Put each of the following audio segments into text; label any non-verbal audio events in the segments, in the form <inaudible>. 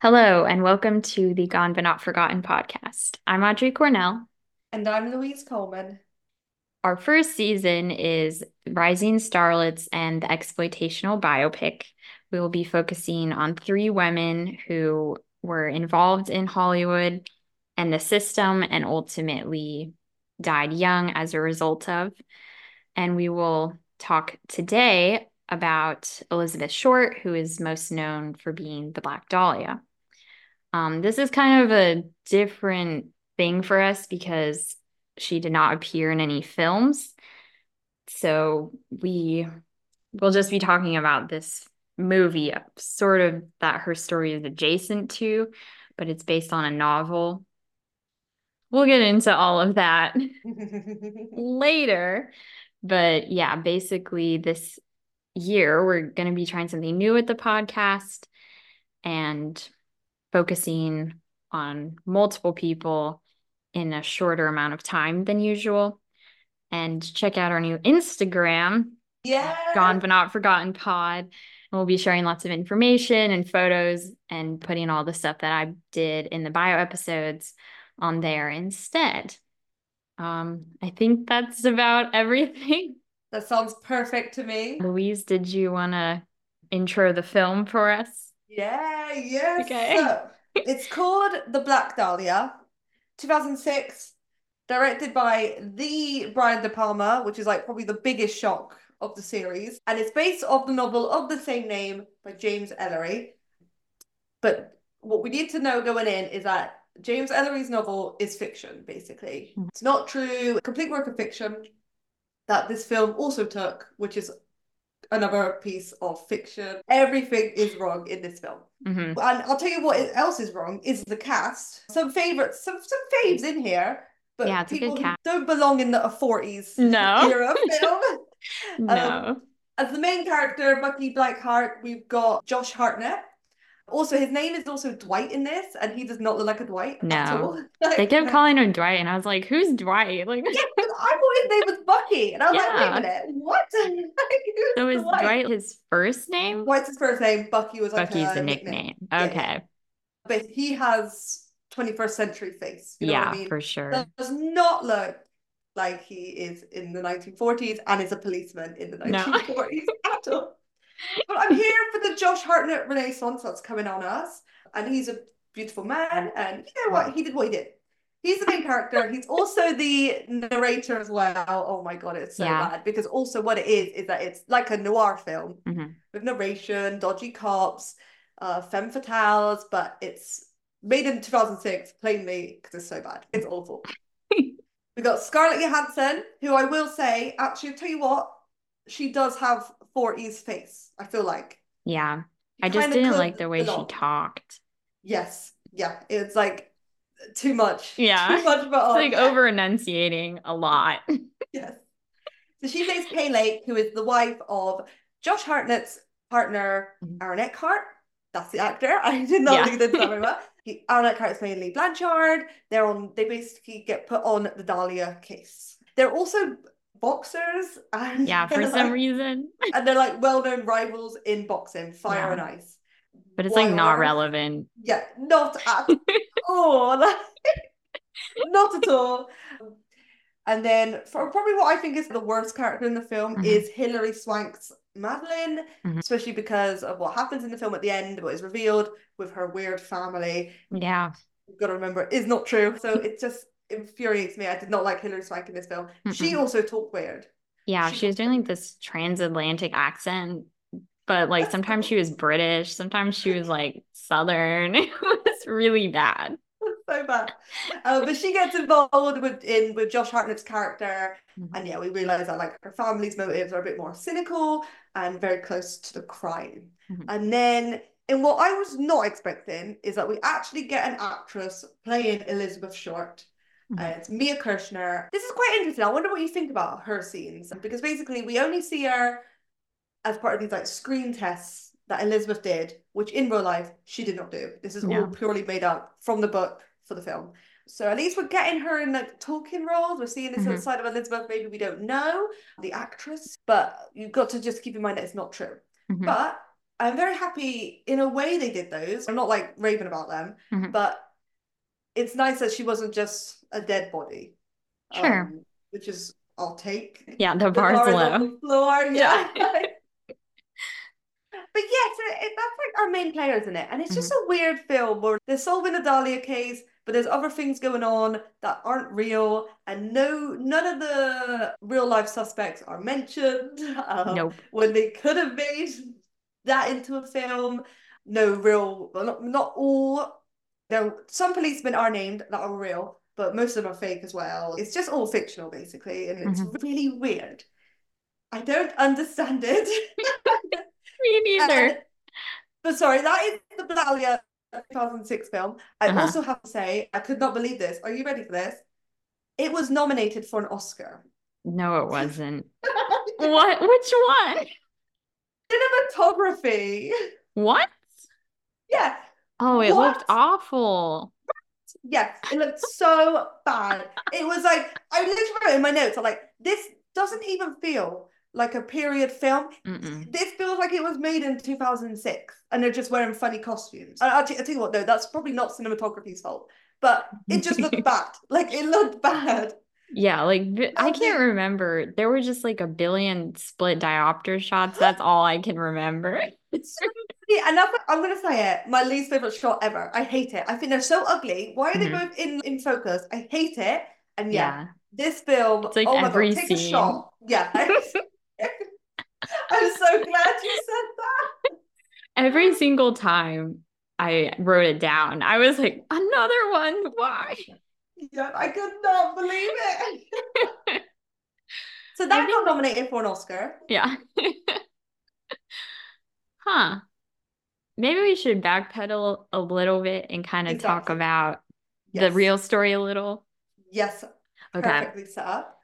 Hello, and welcome to the Gone But Not Forgotten podcast. I'm Audrey Cornell. And I'm Louise Coleman. Our first season is Rising Starlets and the exploitational biopic. We will be focusing on three women who were involved in Hollywood and the system and ultimately died young as a result of. And we will talk today about Elizabeth Short, who is most known for being the Black Dahlia. Um, this is kind of a different thing for us because she did not appear in any films. So we will just be talking about this movie, sort of that her story is adjacent to, but it's based on a novel. We'll get into all of that <laughs> later. But yeah, basically, this year we're going to be trying something new with the podcast and focusing on multiple people in a shorter amount of time than usual. And check out our new Instagram, yeah, Gone But Not Forgotten Pod. And we'll be sharing lots of information and photos and putting all the stuff that I did in the bio episodes on there instead. Um, I think that's about <laughs> everything. That sounds perfect to me. Louise, did you want to intro the film for us? Yeah, yes. Okay. So, it's called The Black Dahlia, 2006, directed by the Brian De Palma, which is like probably the biggest shock of the series. And it's based off the novel of the same name by James Ellroy. But what we need to know going in is that James Ellroy's novel is fiction, basically. Mm. It's not true, complete work of fiction that this film also took, which is another piece of fiction. Everything is wrong in this film. Mhm. And I'll tell you what else is wrong is the cast. Some favorites, some some faves in here, but Yeah, it's a good people cast. don't belong in the 40s No. <laughs> era <laughs> film. No. As the main character, Bucky Bleichert, we've got Josh Hartnett. Also, his name is also Dwight in this, and he does not look like a Dwight at No. all. <laughs> They kept calling him Dwight, and I was like, "Who's Dwight?" Like, Yeah, I thought his name was Bucky, and I was like, wait a minute, what? <laughs> Like, so is Dwight? Dwight his first name? Dwight's his first name. Bucky was like Bucky's a the nickname. Yeah, yeah. Okay, But he has 21st century face. You know yeah, I mean? for sure. Does not look like he is in the 1940s and is a policeman in the No. 1940s <laughs> at all. But I'm here for the Josh Hartnett renaissance that's coming on us. And he's a beautiful man. And you know what? He did what he did. He's the main character. He's also the narrator as well. Oh my God, it's so Yeah. bad. Because also what it is, is that it's like a noir film Mhm. with narration, dodgy cops, uh, femme fatales, but it's made in 2006, plainly, because it's so bad. It's awful. <laughs> we got Scarlett Johansson, who I will say, actually, I'll tell you what, she does have 40s face, I feel like. Yeah, She I just didn't like the way she talked. Yes, yeah, it's like too much. <laughs> Yeah. Too much, but It's like over enunciating a lot. <laughs> Yes. So she plays Kay Lake, who is the wife of Josh Hartnett's partner, Mhm. Aaron Eckhart. That's the actor. <laughs> I did not Yeah. think this that very well. Aaron Eckhart is Lee Blanchard. They're on. They basically get put on the Dahlia case. They're also boxers, and Yeah, <laughs> for some like- reason, and they're like well-known rivals in boxing, fire Yeah. and ice. but it's like not relevant. Yeah, not at <laughs> all. Like, <laughs> not at all. And then for probably what I think is the worst character in the film Mhm. is Hilary Swank's Madeline, Mhm. especially because of what happens in the film at the end, what is revealed with her weird family. Yeah, You've got to remember is not true. So it's just infuriates me. I did not like Hilary Swank in this film. She Mm-mm. also talked weird. yeah. She She was doing like this transatlantic accent, but like sometimes she was British, sometimes she was like Southern. <laughs> It was really bad. so bad. Uh, but she gets involved with in with Josh Hartnett's character, Mhm. and yeah, we realize that like her family's motives are a bit more cynical and very close to the crime. Mhm. And then, in what I was not expecting, is that we actually get an actress playing Elizabeth Short. Uh, it's Mia Kirshner. This is quite interesting. I wonder what you think about her scenes because basically we only see her as part of these like screen tests that Elizabeth did, which in real life she did not do. This is No. all purely made up from the book for the film. So at least we're getting her in like talking roles. We're seeing this other Mhm. side of Elizabeth. Maybe we don't know the actress, but you've got to just keep in mind that it's not true. Mhm. But I'm very happy in a way they did those. I'm not like raving about them, Mhm. but it's nice that she wasn't just a dead body. Sure. Um, which is I'll take. Yeah, the The bar's bar low. floor, yeah. Yeah. But yeah, so it, that's like our main players in it. And it's just Mm-hmm. a weird film where they're solving a Dahlia case, but there's other things going on that aren't real, and no none of the real life suspects are mentioned. <laughs> Um, Nope. When they could have made that into a film. No real well not, not all no some policemen are named that are real, but most of them are fake as well. It's just all fictional basically, and it's Mhm. really weird. I don't understand it. <laughs> Me neither. And- but sorry, that is the Dahlia 2006 film. I Uh-huh. also have to say, I could not believe this. Are you ready for this? It was nominated for an Oscar. No, it <laughs> wasn't. What? Which one? Cinematography. What? Yeah, Oh, it looked awful. yes, it looked so bad. It was like, I literally wrote in my notes, I'm like, this doesn't even feel like a period film. Mm-mm. This feels like it was made in 2006 and they're just wearing funny costumes. And I'll, t- I'll tell you what, though, that's probably not cinematography's fault, but it just looked <laughs> bad. Like, it looked bad. Yeah, like I can't remember. There were just like a billion split diopter shots. That's all I can remember. <laughs> Yeah, and that's, I'm gonna say it, my least favorite shot ever. I hate it. I think they're so ugly. Why are they Mhm. both in in focus? I hate it. And yeah, Yeah. this film. It's like oh my every god, take a scene. shot. Yeah. <laughs> <laughs> I'm so glad you said that. Every single time I wrote it down, I was like, another one. Why? Yeah, I could not believe it. <laughs> so that got nominated for an Oscar. Yeah. Huh. Maybe we should backpedal a little bit and kind of talk Exactly. about the real story a little. Yes, Okay. perfectly set up.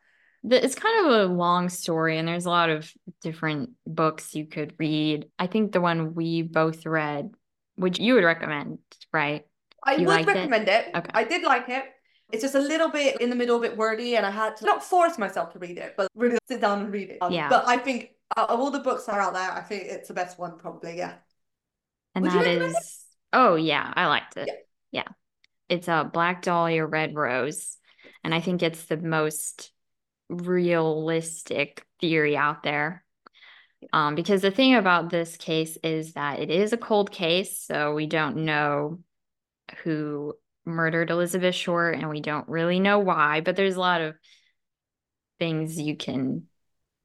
It's kind of a long story, and there's a lot of different books you could read. I think the one we both read, which you would recommend, right? I You would liked it? recommend it. Okay. I did like it. It's just a little bit in the middle, a bit wordy, and I had to not force myself to read it, but really sit down and read it. Yeah. But I think of all the books that are out there, I think it's the best one, probably. Yeah. And Would that recommend it? is, oh yeah, I liked it. Yeah. Yeah. It's a Black Dahlia Red Rose. And I think it's the most realistic theory out there. Um, because the thing about this case is that it is a cold case, so we don't know who murdered Elizabeth Short and we don't really know why, but there's a lot of things you can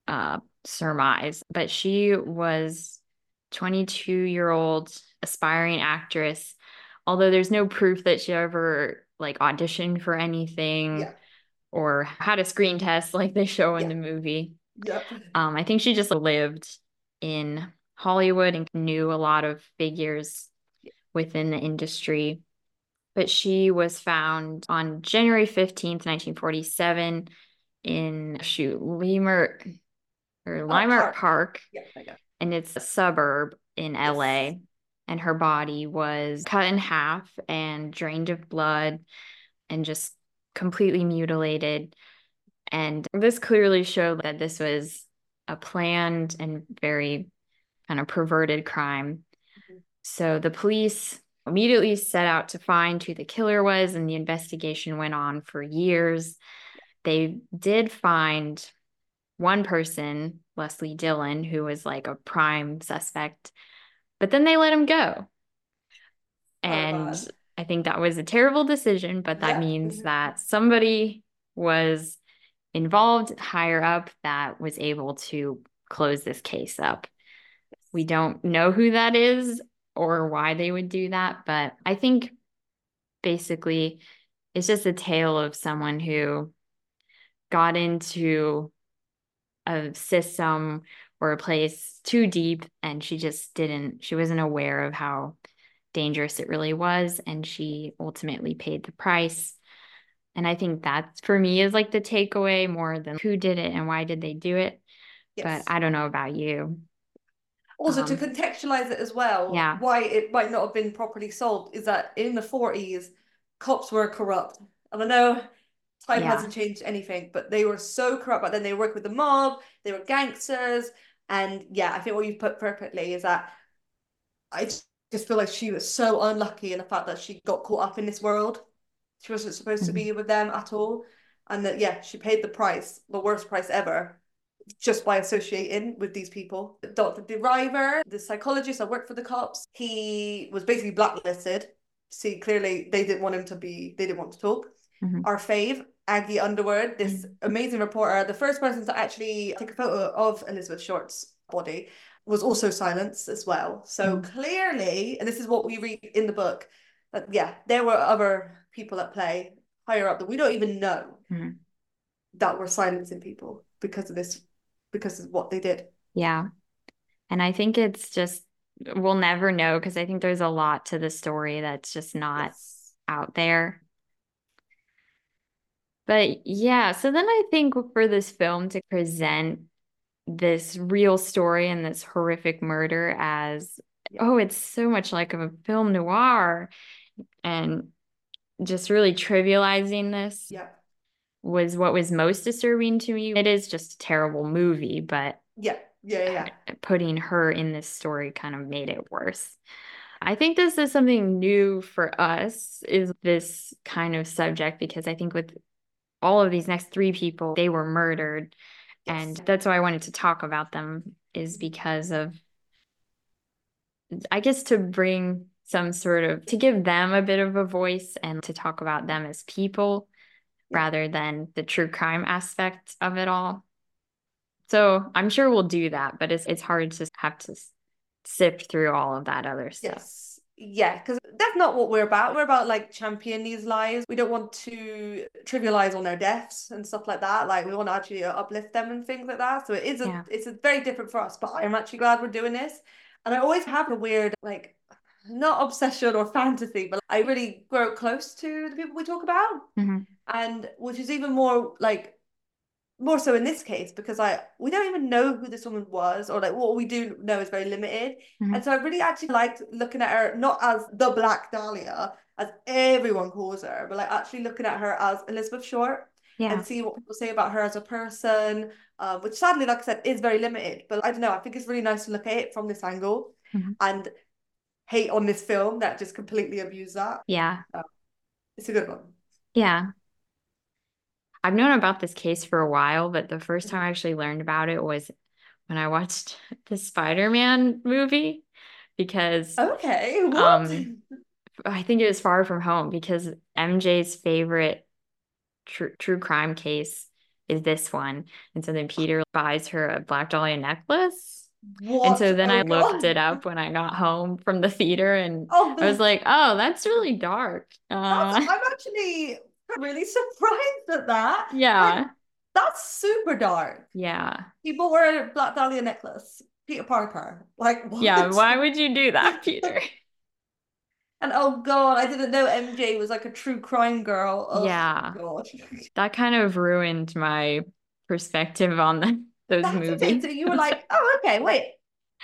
uh surmise. But she was 22 year old aspiring actress although there's no proof that she ever like auditioned for anything Yeah. or had a screen test like they show in Yeah. the movie Yep. um i think she just lived in hollywood and knew a lot of figures within the industry but she was found on january 15th 1947 in shoot lemur or Leimert Park. Park Yeah. I got it. and it's a suburb in. LA. And her body was cut in half and drained of blood and just completely mutilated. And this clearly showed that this was a planned and very kind of perverted crime. Mhm. So the police immediately set out to find who the killer was, and the investigation went on for years. They did find one person, Leslie Dillon, who was like a prime suspect, but then they let him go. And bad. I think that was a terrible decision, but that Yeah. means that somebody was involved higher up that was able to close this case up. We don't know who that is or why they would do that, but I think basically it's just a tale of someone who got into a system or a place too deep and she just didn't she wasn't aware of how dangerous it really was and she ultimately paid the price and i think that for me is like the takeaway more than who did it and why did they do it Yes. but i don't know about you Also, to Um, contextualize it as well, Yeah. why it might not have been properly solved is that in the 40s, cops were corrupt. And I know time Yeah. hasn't changed anything, but they were so corrupt. But then they worked with the mob, they were gangsters. And yeah, I think what you put perfectly is that I just feel like she was so unlucky in the fact that she got caught up in this world. She wasn't supposed mm-hmm. to be with them at all. And that, yeah, she paid the price, the worst price ever, just by associating with these people. Dr. DeRiver, the psychologist that worked for the cops, he was basically blacklisted. See, clearly they didn't want him to be, they didn't want to talk. Mm-hmm. Our fave, Aggie Underwood, this mm-hmm. amazing reporter, the first person to actually take a photo of Elizabeth Short's body, was also silenced as well. So mm. clearly, and this is what we read in the book, that yeah, there were other people at play higher up that we don't even know mm. that were silencing people because of this, because of what they did. Yeah. And I think it's just, we'll never know because I think there's a lot to the story that's just not yes. out there. But yeah, so then I think for this film to present this real story and this horrific murder as oh it's so much like a film noir and just really trivializing this yeah. was what was most disturbing to me. It is just a terrible movie but yeah yeah yeah. <laughs> putting her in this story kind of made it worse. I think this is something new for us is this kind of subject because I think with all of these next three people they were murdered and that's why I wanted to talk about them is because of I guess to bring some sort of to give them a bit of a voice and to talk about them as people rather than the true crime aspect of it all. So I'm sure we'll do that, but it's it's hard to have to sift through all of that other stuff. Yes yeah, because that's not what we're about. We're about like champion these lives. We don't want to trivialize on their deaths and stuff like that. Like we want to actually uplift them and things like that. So it is a yeah. it's a very different for us. But I'm actually glad we're doing this. And I always have a weird like not obsession or <laughs> fantasy, but I really grow close to the people we talk about. Mm-hmm. And which is even more like more so in this case because I we don't even know who this woman was or like what we do know is very limited mm-hmm. and so I really actually liked looking at her not as the Black Dahlia as everyone calls her but like actually looking at her as Elizabeth Short yeah. and see what people say about her as a person um, which sadly like I said is very limited but I don't know I think it's really nice to look at it from this angle mm-hmm. and hate on this film that just completely abused that yeah um, it's a good one yeah I've known about this case for a while, but the first time I actually learned about it was when I watched <laughs> the Spider-Man movie because okay, what? um I think it was Far From Home because MJ's favorite true true crime case is this one. And so then Peter buys her a Black Dahlia necklace. What? And so then oh, I looked God. it up when I got home from the theater and oh, the... I was like, oh, that's really dark. Uh, I'm actually really <laughs> surprised at that. Yeah. Like, that's super dark. Yeah. People wear a Black Dahlia necklace. Peter Parker. Like, what? Yeah, why would you do that, <laughs> Peter? and oh god, I didn't know MJ was like a true crime girl. Oh, yeah. God. That kind of ruined my perspective on the, <laughs> those That's movies. So you were like, oh, okay, wait.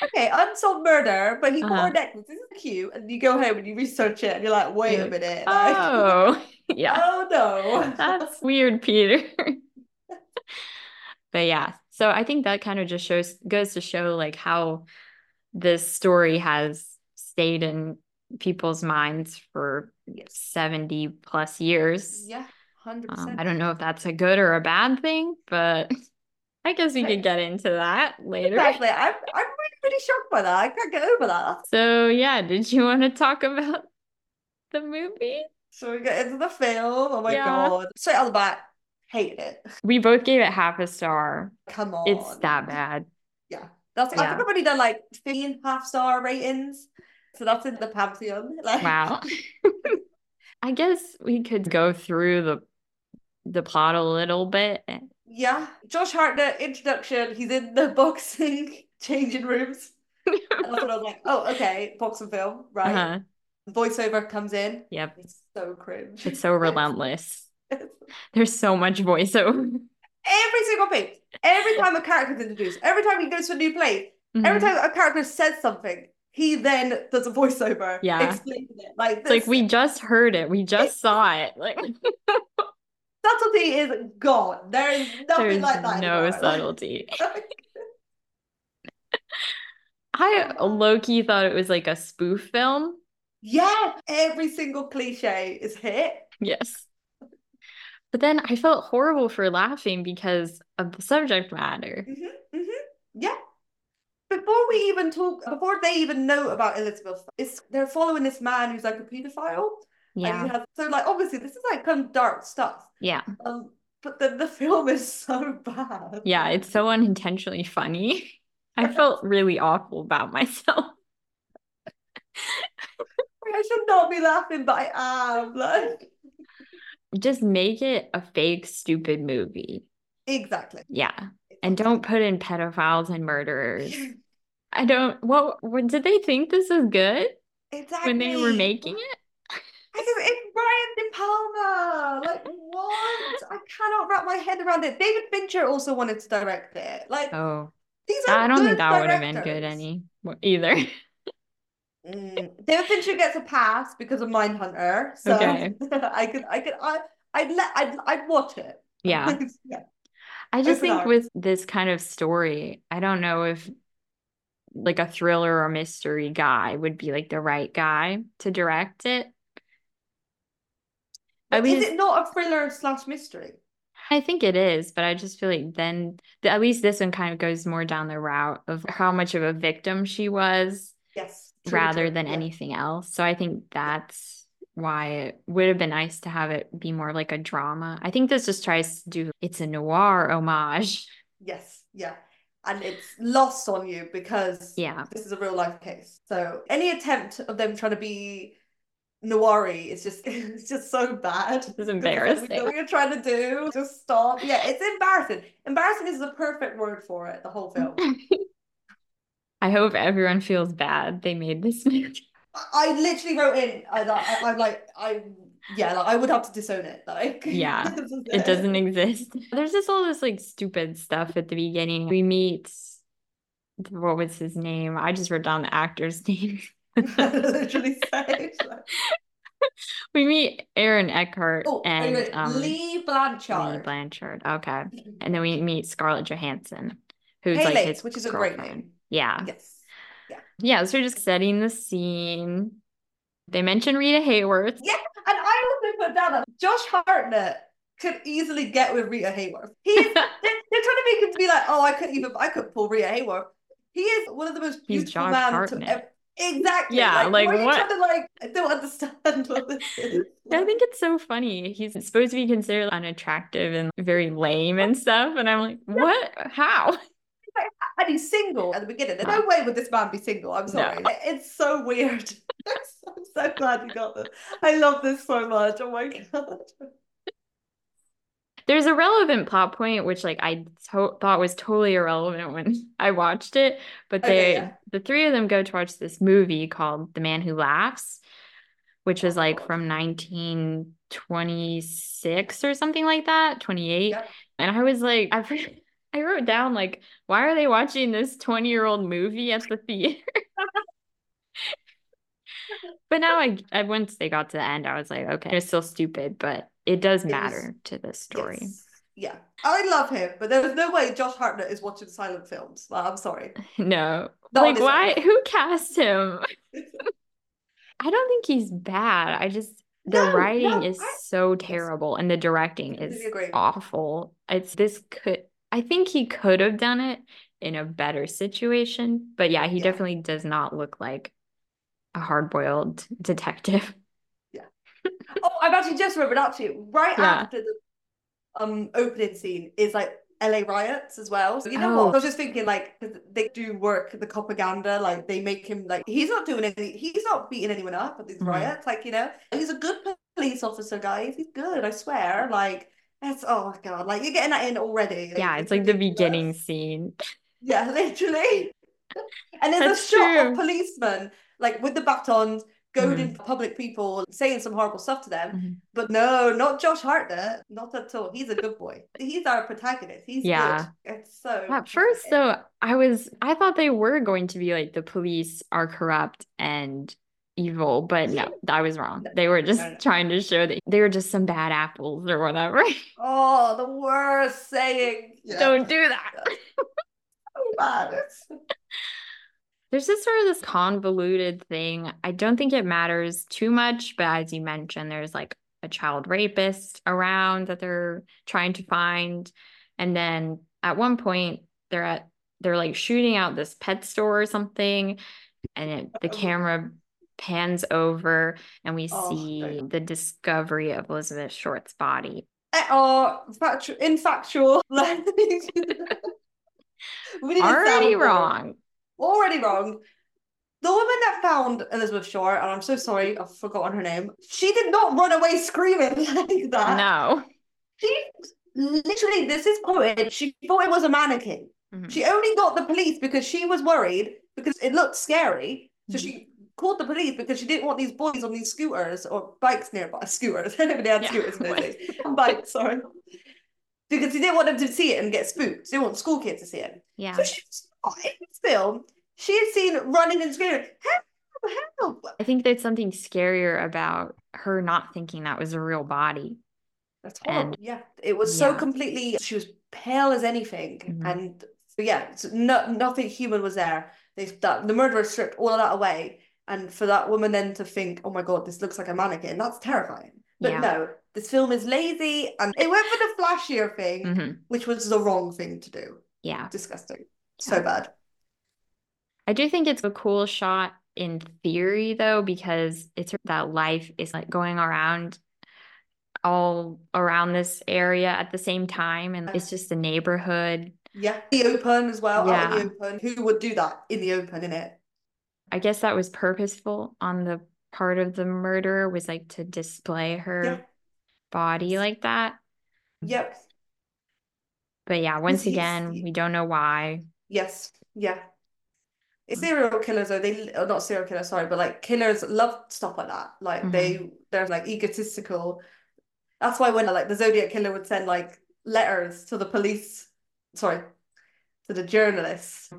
Okay, unsolved murder, but he uh-huh. wore a necklace. This is cute. And you go home and you research it and you're like, wait a minute. Like, oh. Yeah. Oh no. <laughs> That's weird, Peter. <laughs> but yeah, so I think that kind of just shows goes to show like how this story has stayed in people's minds for 70 plus years. Yeah, 100%. Um, I don't know if that's a good or a bad thing, but <laughs> I guess we could get into that later. Exactly. I'm, I'm really pretty shocked by that. I can't get over that. So, yeah, did you want to talk about the movie? So we get into the film. Oh my yeah. god. Straight out the bat, hated it. We both gave it half a star. Come on. It's that bad. Yeah. That's yeah. I think I've already done like 15 half star ratings. So that's in the pantheon. <laughs> Like... Wow. <laughs> I guess we could go through the the plot a little bit. Yeah. Josh Hartnett, introduction. He's in the boxing <laughs> changing rooms. and that's what I was like, oh, okay, boxing film, right? Uh-huh voiceover comes in. Yep. It's so cringe. It's so relentless. <laughs> There's so much voiceover. Every single page. Every <laughs> time a character is introduced, every time he goes to a new place, mm-hmm. every time a character says something, he then does a voiceover. Yeah. Explaining it. Like it's like we just heard it. We just saw it. Like <laughs> subtlety is gone. There is nothing There's like that. No anymore. subtlety. I low key thought it was like a spoof film. Yeah, every single cliche is hit. Yes. But then I felt horrible for laughing because of the subject matter. Mm-hmm, mm-hmm. Yeah. Before we even talk, before they even know about Elizabeth, it's they're following this man who's like a pedophile. Yeah. Have, so like obviously this is like kind of dark stuff. Yeah. Um, but then the film is <laughs> so bad. Yeah, it's so unintentionally funny. <laughs> I felt really awful about myself. I should not be laughing, but I am. Like, just make it a fake, stupid movie. Exactly. Yeah, and don't put in pedophiles and murderers. <laughs> I don't. What, what did they think this was good? Exactly. When they were making it. I said it's Brian De Palma. Like what? I cannot wrap my head around it. David Fincher also wanted to direct it. Like oh, these are. I don't think that directors. would have been good any either. <laughs> Mm. David Fincher gets a pass because of Mindhunter, so Okay. <laughs> I could, I could, I, I'd let, I'd, I'd watch it. Yeah. <laughs> yeah. I just Open think arms. with this kind of story, I don't know if like a thriller or mystery guy would be like the right guy to direct it. I Is mean, it not a thriller slash mystery? I think it is, but I just feel like then the, at least this one kind of goes more down the route of how much of a victim she was Yes. True, rather true, than yeah. anything else. So I think that's why it would have been nice to have it be more like a drama. I think this just tries to do it's a noir homage. Yes, yeah. And it's lost on you because Yeah. this is a real life case. So any attempt of them trying to be noir is just <laughs> it's just so bad. It's <laughs> embarrassing. what you're trying to do. Just stop. Yeah, it's embarrassing. Embarrassing is the perfect word for it, the whole film. <laughs> I hope everyone feels bad they made this <laughs> movie. I literally wrote in, I, I, I'm like, I, yeah, like, I would have to disown it. Like, <laughs> Yeah, <laughs> It doesn't exist. There's just all this like stupid stuff at the beginning. We meet what was his name? I just wrote down the actor's name. literally say. we meet Aaron Eckhart Oh, and um, Lee Lee Blanchard. Blanchard. Okay. And then we meet Scarlett Johansson, who's like his which is a great girlfriend. name. Yeah. Yes. Yeah. Yeah. So we're just setting the scene. They mention Rita Hayworth. Yeah, and I also put down that Josh Hartnett could easily get with Rita Hayworth. He is, <laughs> they're, they're trying to make him to be like, oh, I couldn't even, I couldn't pull Rita Hayworth. He is one of the most He's beautiful men to Hartnett. ever. Exactly. Yeah, like, you what? to, like, I don't understand <laughs> what this is. I think it's so funny. He's supposed to be considered unattractive and very lame and stuff. And I'm like, what? How? <laughs> And he's single at the beginning. There's no way would this man be single. I'm sorry. No. It's so weird. <laughs> I'm so glad you got this. I love this so much. Oh my <laughs> god. There's a relevant plot point, which like I to- thought was totally irrelevant when I watched it. But they, yeah. the three of them go to watch this movie called The Man Who Laughs, which was like from 1926 or something like that, 28. Yep. And I was like, I, I wrote down like, why are they watching this 20 year old movie at the theater? <laughs> But now I, I once they got to the end, I was like, okay, it's still stupid, but it does It was- matter to the story. Yes. Yeah. I love him, but there's no way Josh Hartnett is watching silent films. Like, I'm sorry. <laughs> No, Not like why? own. Who cast him? <laughs> I don't think he's bad. I just the No, writing no, is I- so terrible, and the directing is awful. It's this could. I think he could have done it in a better situation, but yeah, he Yeah. definitely does not look like a hard-boiled detective. Yeah. oh, I've actually just remembered actually right Yeah. after the um opening scene is like LA riots as well. So you know Oh. what? I was just thinking like they do work the propaganda, like they make him like he's not doing anything, he's not beating anyone up at these Mhm. riots, like you know. He's a good police officer, guys. He's good, I swear. Like that's oh my god, like you're getting that in already. Yeah, it's like the beginning scene. Yeah, <laughs> literally. And there's That's a shot true. of policemen like with the batons goading Mhm. public people, saying some horrible stuff to them. Mhm. But no, not Josh Hartnett. Not at all. He's a good boy. He's our protagonist. He's Yeah. good. It's so At first, though, I was I thought they were going to be like the police are corrupt and evil, but no, <laughs> I was wrong. They were just no, no. trying to show that they were just some bad apples or whatever. <laughs> Oh, the worst saying. Yeah, Don't do that. Oh so bad. There's this sort of this convoluted thing. I don't think it matters too much, but as you mentioned, there's like a child rapist around that they're trying to find. And then at one point, they're at they're like shooting out this pet store or something, and it, the oh. camera pans over and we Oh, see no. the discovery of Elizabeth Short's body. Eh, Oh, factu- infactual. <laughs> Like, we didn't Already wrong. Already wrong. The woman that found Elizabeth Short, and I'm so sorry, I've forgotten her name. She did not run away screaming <laughs> like that. No. She literally, this is quoted. She thought it was a mannequin. Mhm. She only got the police because she was worried because it looked scary. So Mhm. she called the police because she didn't want these boys on these scooters or bikes nearby. <laughs> Scooters. I never had Yeah. scooters in those days. <laughs> Bikes, sorry. Because she didn't want them to see it and get spooked. She didn't want school kids to see it. Yeah. So she was in this film. She had seen running and screaming, help, help. I think there's something scarier about her not thinking that was a real body. That's horrible. And- yeah, it was so completely. She was pale as anything, Mhm. and yeah, so no, nothing human was there. They that the murderer stripped all of that away, and for that woman then to think, "Oh my god, this looks like a mannequin," that's terrifying. But Yeah. no, this film is lazy, and it went for the flashier thing, Mhm. which was the wrong thing to do. Yeah. Disgusting, so bad. I do think it's a cool shot in theory though, because it's that life is like going around all around this area at the same time. And it's just a neighborhood. Yeah, the open as well. Yeah. the open. Who would do that in the open? In it. I guess that was purposeful on the part of the murderer was like to display her body like that. Yep. But yeah, once again, we don't know why. Yes, yeah. It's serial killers, though they or not serial killers, sorry, but like killers love stuff like that. Like Mhm. they they're like egotistical. That's why when like the Zodiac killer would send like letters to the police, sorry, to the journalists.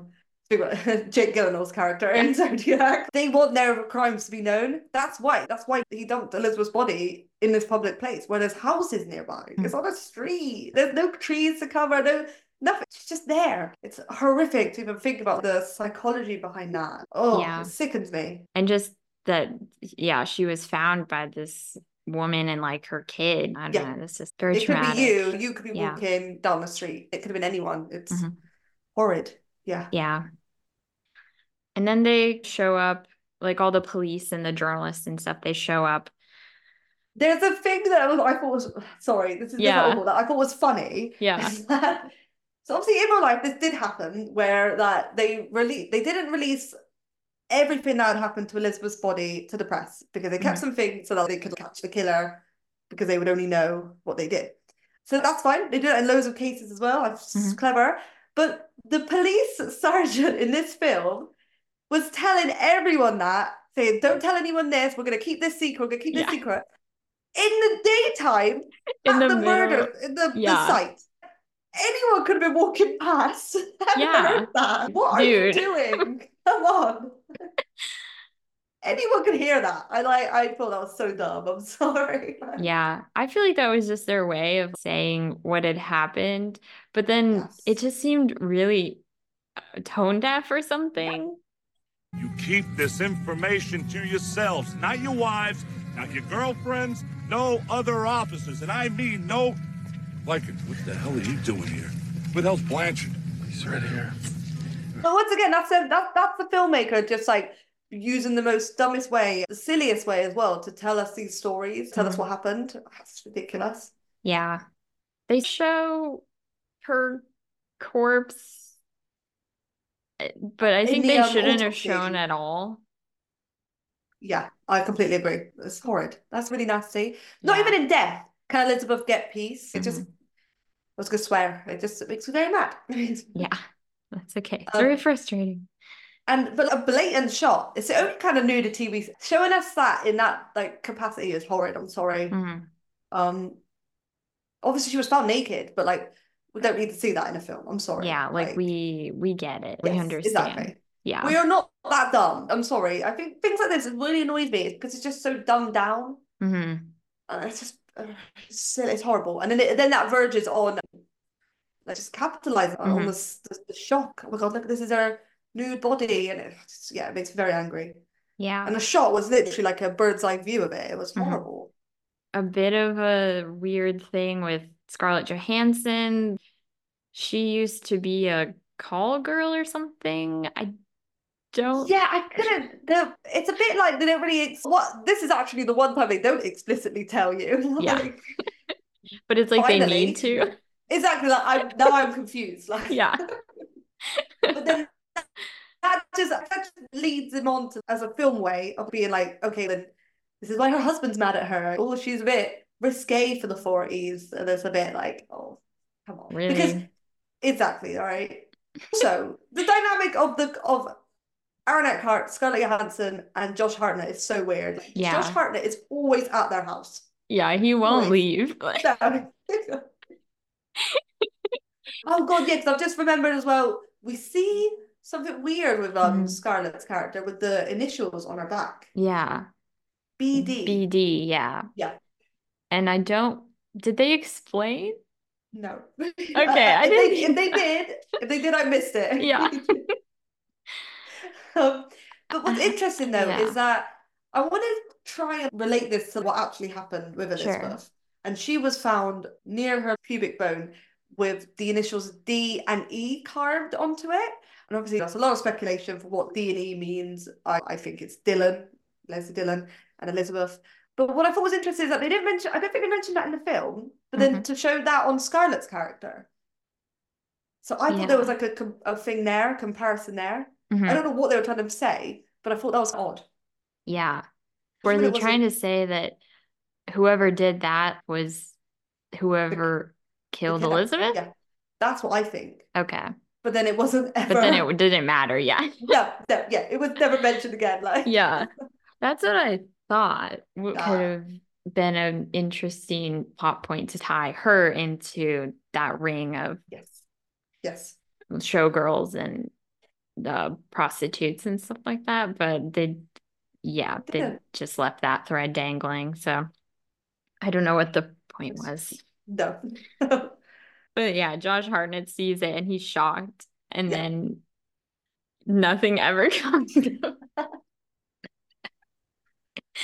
<laughs> Jake Gyllenhaal's character in Zodiac. They want their crimes to be known. That's why. That's why he dumped Elizabeth's body in this public place where there's houses nearby. It's on a street. There's no trees to cover. No nothing. It's just there. It's horrific to even think about the psychology behind that. Oh, Yeah. it sickens me. And just that, yeah, she was found by this woman and like her kid. I don't Yeah. know. This is very It could be you. You could be Yeah. walking down the street. It could have been anyone. It's Mhm. horrid. Yeah. Yeah. And then they show up, like all the police and the journalists and stuff, they show up. There's a thing that I thought was sorry, this is Yeah. horrible that I thought was funny. Yeah. <laughs> so obviously in real life this did happen where that they release they didn't release everything that had happened to Elizabeth's body to the press because they kept Mhm. some things so that they could catch the killer because they would only know what they did. So that's fine. They do it in loads of cases as well. It's Mhm. clever. But the police <laughs> sergeant in this film was telling everyone that, saying, Don't tell anyone this, we're gonna keep this secret, we're gonna keep this Yeah. secret. In the daytime, In at the the, murder, in the, the site. Anyone could have been walking past <laughs> Yeah. heard that. What are you doing? <laughs> Come on. Anyone could hear that. I like I thought that was so dumb. I'm <laughs> sorry. Yeah. I feel like that was just their way of saying what had happened. But then it just seemed really uh, tone deaf or something. You keep this information to yourselves, not your wives, not your girlfriends, no other officers. And I mean no. Like, what the hell are you doing here? Where the hell's Blanchard? He's right here. But once again, that's a, that, that's the filmmaker just like using the most dumbest way, the silliest way as well to tell us these stories, tell us Mhm. what happened. That's ridiculous. Yeah. They show her corpse, but I think the, they um, shouldn't have shown at all. Yeah, I completely agree. It's horrid. That's really nasty. Not Yeah. even in death can Elizabeth get peace. It just, Mhm. I was gonna swear, it just it makes me very mad. <laughs> Yeah. That's okay. It's Um, very frustrating. And but a blatant shot. It's the only kind of nudity we showing us that in that like capacity is horrid. I'm sorry. Mhm. Um, obviously she was found naked, but like we don't need to see that in a film. I'm sorry. Yeah, like we we get it. We understand. exactly. Yeah. We are not that dumb. I'm sorry. I think things like this really annoys me because it's just so dumbed down. hmm And it's just uh, it's, silly, it's horrible. And then it, then that verges on like just capitalizing on Mhm. this, the, the shock. Oh my god, look, this is our nude body, and it's, yeah, it makes me very angry. Yeah. And the shot was literally like a bird's eye view of it. It was Mhm. horrible. a bit of a weird thing with Scarlett Johansson. She used to be a call girl or something. I don't. Yeah, I couldn't. The, it's a bit like they don't really. Ex- what this is actually the one time they don't explicitly tell you. <laughs> Yeah. Like, <laughs> But it's like they need to. exactly. Like I'm now I'm confused. Like Yeah. <laughs> but then that just that just leads him on to as a film way of being like, okay, then this is why her husband's mad at her. Oh, she's a bit risque for the forties, and it's a bit like, oh, come on, because Really? Exactly, all right. So the dynamic of the of Aaron Eckhart, Scarlett Johansson, and Josh Hartnett is so weird. Like, Yeah. Josh Hartnett is always at their house. Yeah, he won't Always. leave. <laughs> No. oh god, yeah, because I've just remembered as well. We see something weird with um Mhm. Scarlett's character with the initials on her back. yeah. BD. BD, yeah. Yeah. And I don't. Did they explain? No. Okay, <laughs> I if they, didn't- if they did, if they did, I missed it. <laughs> Yeah. <laughs> um, but what's interesting though Yeah. is that I want to try and relate this to what actually happened with Sure. Elizabeth. And she was found near her pubic bone with the initials D and E carved onto it. And obviously, that's a lot of speculation for what D and E means. I, I think it's Dillon, Leslie Dillon, and Elizabeth. But what I thought was interesting is that they didn't mention, I don't think they mentioned that in the film, but then Mhm. to show that on Scarlett's character. So I thought there was like a, a thing there, a comparison there. Mhm. I don't know what they were trying to say, but I thought that was odd. Yeah. Were they trying to say that whoever did that was whoever killed kidnap- Elizabeth? Yeah, that's what I think. Okay. But then it wasn't ever. But then it didn't matter. Yeah. <laughs> No, no, yeah, it was never mentioned again. Like, Yeah. <laughs> That's what I thought what could have been an interesting plot point to tie her into that ring of yes, yes, showgirls and the prostitutes and stuff like that. But they, yeah, they Yeah. just left that thread dangling. So I don't know what the point was. no. <laughs> But yeah, Josh Hartnett sees it and he's shocked. And Yeah. then nothing ever <laughs> comes. <laughs>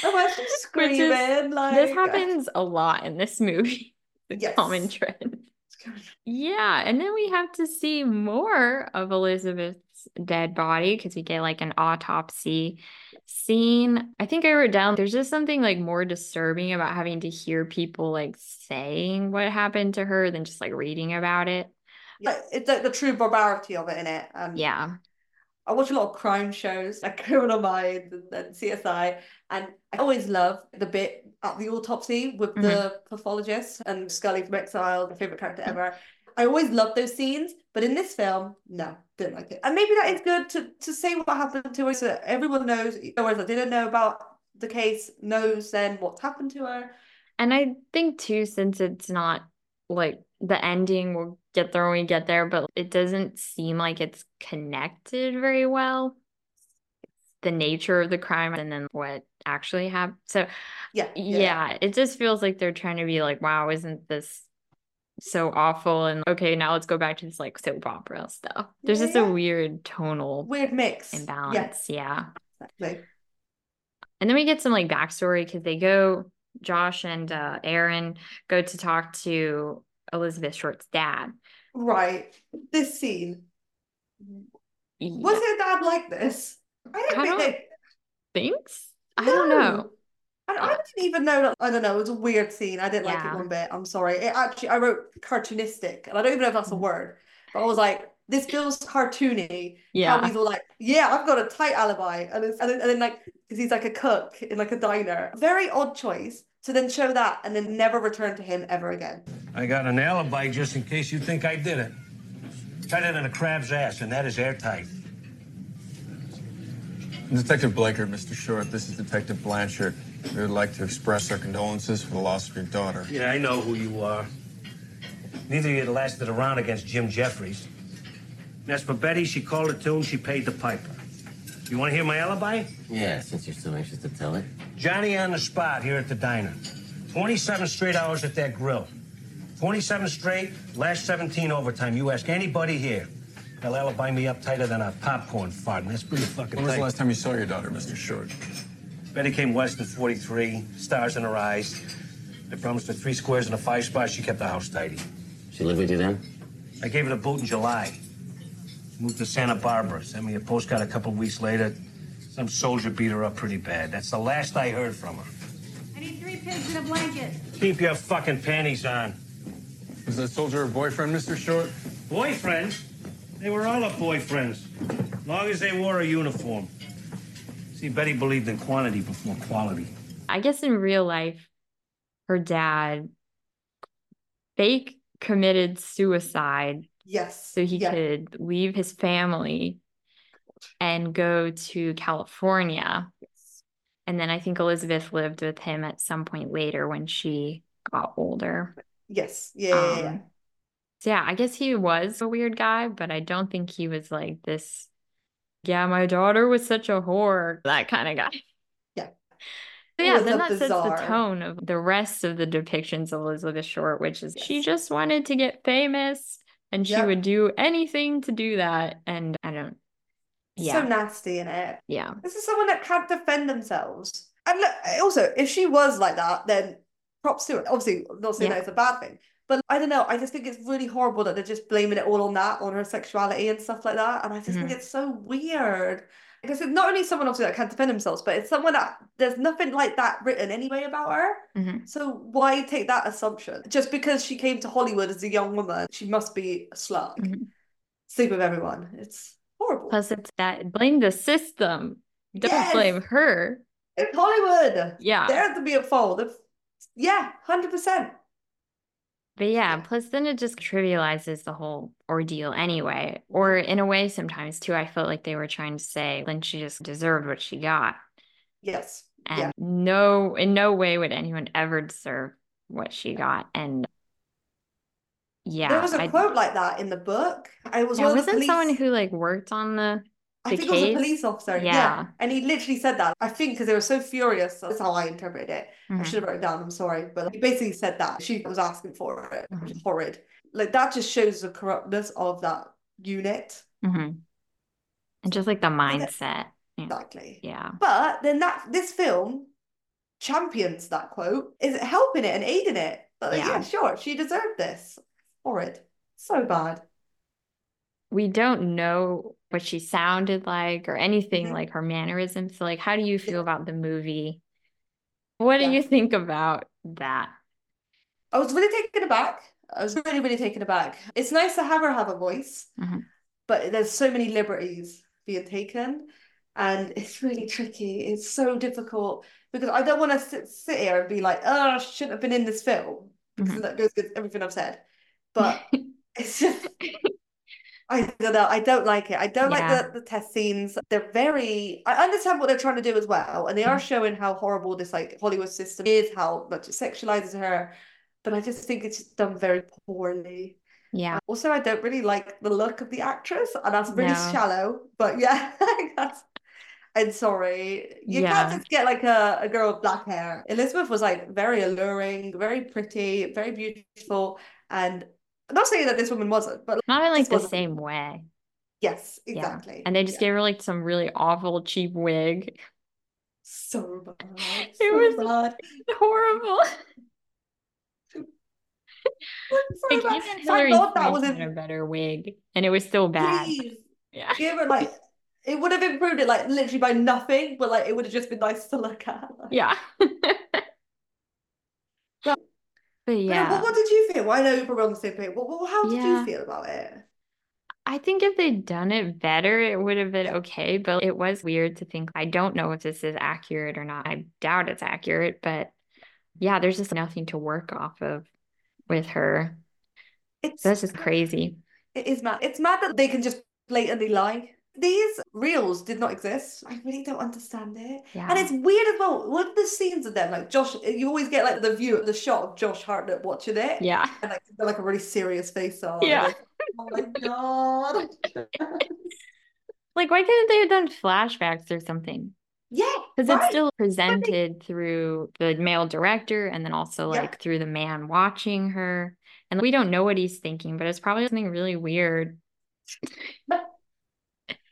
Oh, <laughs> screaming like This happens a lot in this movie. <laughs> The Yes. common trend. Yeah, and then we have to see more of Elizabeth's dead body because we get like an autopsy scene. I think I wrote down there's just something like more disturbing about having to hear people like saying what happened to her than just like reading about it. Like, it's like the true barbarity of it in it. And um, Yeah. I watch a lot of crime shows like Criminal Minds and, and CSI, and I always love the bit at the autopsy with the mm-hmm. pathologist and Scully from X-Files, my favorite character ever. I always love those scenes, but in this film, no, didn't like it. And maybe that is good to to say what happened to her so that everyone knows, or that didn't know about the case, knows then what's happened to her. And I think too, since it's not like the ending, we'll get there when we get there, but it doesn't seem like it's connected very well. The nature of the crime and then what actually happened. So Yeah, yeah, it just feels like they're trying to be like, wow, isn't this so awful? And okay, now let's go back to this like soap opera stuff. There's Yeah, just a weird tonal Weird mix. Yeah, imbalance. Yeah. exactly. And then we get some like backstory because they go, Josh and uh, Aaron go to talk to Elizabeth Short's dad. Right. This scene. Was Yeah, her dad like this? I don't I think don't they thinks? I don't know. I, I didn't even know that. I don't know. It was a weird scene. I didn't like it one bit. I'm sorry. It actually, I wrote cartoonistic, and I don't even know if that's a Mhm. word. But I was like, this feels cartoony. How Yeah. he's all like, yeah, I've got a tight alibi, and it's, and then, and then like, because he's like a cook in like a diner. Very odd choice to then show that and then never return to him ever again. I got an alibi just in case you think I did it. Tied it in a crab's ass, and that is airtight. Detective Bleichert, Mr. Short, this is Detective Blanchard. We would like to express our condolences for the loss of your daughter. Yeah, I know who you are. Neither of you lasted around against Jim Jeffries. And as for Betty, she called a tune, she paid the piper. You want to hear my alibi? Yeah, since you're so anxious to tell it. Johnny on the spot here at the diner. 27 straight hours at that grill. 27 straight, last 17 overtime. You ask anybody here. They'll alibi me up tighter than a popcorn fart, and that's pretty fucking When was tight. the last time you saw your daughter, Mr. Short? Betty came west in 43, stars in her eyes. I promised her three squares and a five spot. She kept the house tidy. She lived with you then? I gave her the boot in July. Moved to Santa Barbara. Sent me a postcard a couple weeks later. Some soldier beat her up pretty bad. That's the last I heard from her. I need three pigs in a blanket. Keep your fucking panties on. Was that soldier her boyfriend, Mr. Short? Boyfriends? They were all her boyfriends. Long as they wore a uniform. See, Betty believed in quantity before quality. I guess in real life, her dad fake committed suicide Yes. so he could leave his family and go to California. And then I think Elizabeth lived with him at some point later when she got older. Yes. Yeah. yeah, yeah. Um, So yeah, I guess he was a weird guy, but I don't think he was like this. Yeah, my daughter was such a whore, that kind of guy. Yeah. So yeah, then that sets the tone of the rest of the depictions of Elizabeth Short, which is she just wanted to get famous and she Yep. would do anything to do that. And I don't, yeah, So nasty in it. yeah, This is someone that can't defend themselves. And look, also, if she was like that, then props to her. Obviously, I'm not saying Yeah. that it's a bad thing. But I don't know. I just think it's really horrible that they're just blaming it all on that, on her sexuality and stuff like that. And I just think Mhm. it's so weird. Because it's not only someone obviously that can't defend themselves, but it's someone that there's nothing like that written anyway about her. Mhm. So why take that assumption? Just because she came to Hollywood as a young woman, she must be a slut. Mhm. Sleep with everyone. It's horrible. Plus, it's that blame the system. Don't Yes. blame her. It's Hollywood. Yeah. They're to be at fault. Yeah, hundred percent. But yeah, plus then it just trivializes the whole ordeal anyway. Or in a way, sometimes too, I felt like they were trying to say, then she just deserved what she got. Yes. And Yeah. no, in no way would anyone ever deserve what she got. And yeah, There was a I, quote like that in the book. I was yeah, one of the wasn't someone who like worked on the, I think it was a police officer. Yeah. Yeah. And he literally said that. I think because they were so furious. That's how I interpreted it. I Mhm. should have wrote it down. I'm sorry. But he basically said that she was asking for it. which is Mhm. horrid. Like that just shows the corruptness of that unit. Mhm. and just like the mindset. Yeah. Exactly. Yeah. But then that this film champions that quote. Is it helping it and aiding it? Like, Yeah. yeah, sure. She deserved this. Horrid. So bad. we don't know what she sounded like or anything Mhm. like her mannerisms. So, like, how do you feel about the movie? What do you think about that? I was really taken aback. I was really, really taken aback. It's nice to have her have a voice, Mhm. but there's so many liberties being taken, and it's really tricky. It's so difficult because I don't want to sit, sit here and be like, oh, she shouldn't have been in this film because Mhm. that goes against everything I've said. <laughs> But it's just, <laughs> I don't know. I don't like it. I don't Yeah. like the, the test scenes. They're very, I understand what they're trying to do as well, and they are Mhm. showing how horrible this like Hollywood system is, how much it sexualizes her but I just think it's done very poorly. yeah. Also, I don't really like the look of the actress, and that's really No. shallow. But <laughs> yeah, that's. I'm sorry. You Yeah. can't just get like a, a girl with black hair. Elizabeth was like very alluring, very pretty, very beautiful. And I'm not saying that this woman wasn't, but Not in like the wasn't- same way. yes, Yeah. exactly. And they just Yeah. gave her like some really awful, cheap wig. so bad. It So was- bad. Horrible. So Like bad. even Hilary that was in a better wig, and it was still bad. Please. Yeah. Give her like it would have improved it like literally by nothing, but like it would have just been nice to look at. Like, Yeah. Yeah. <laughs> But But yeah. what, what did you feel? Well, I know you're probably on the same page. What, what, how did Yeah. you feel about it? I think if they'd done it better, it would have been okay. But it was weird to think, I don't know if this is accurate or not. I doubt it's accurate, but yeah, there's just nothing to work off of with her. It's That's just crazy. It is mad. It's mad that they can just blatantly lie. These reels did not exist. I really don't understand it. Yeah. And it's weird as well. Of the scenes of them, like Josh, you always get like the view, of the shot of Josh Hartnett watching it. Yeah. And like, they're like a really serious face on. Yeah. Like, oh my God. <laughs> Like, why couldn't they have done flashbacks or something? Yeah. Because it's still presented through the male director and then also Yeah. like through the man watching her. And we don't know what he's thinking, but it's probably something really weird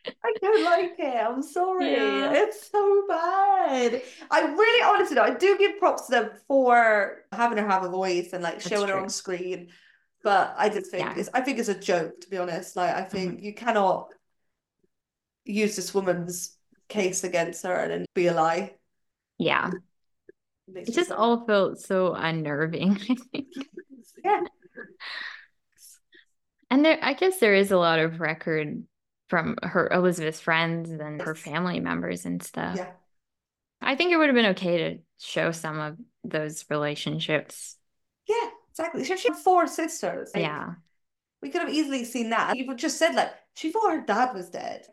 I don't like it. I'm sorry. Yeah. It's so bad. I really honestly know. I do give props to them for having her have a voice and like That's showing her on screen. But I just think Yeah. it's I think it's a joke, to be honest. Like I think mm-hmm. you cannot use this woman's case against her and then be a lie. Yeah. It It just all felt so unnerving, <laughs> I think. yeah. And there, I guess there is a lot of record from her Elizabeth's friends and her family members and stuff. Yeah. I think it would have been okay to show some of those relationships. Yeah, exactly. She she had four sisters. Like, Yeah. We could have easily seen that. You just said like she thought her dad was dead.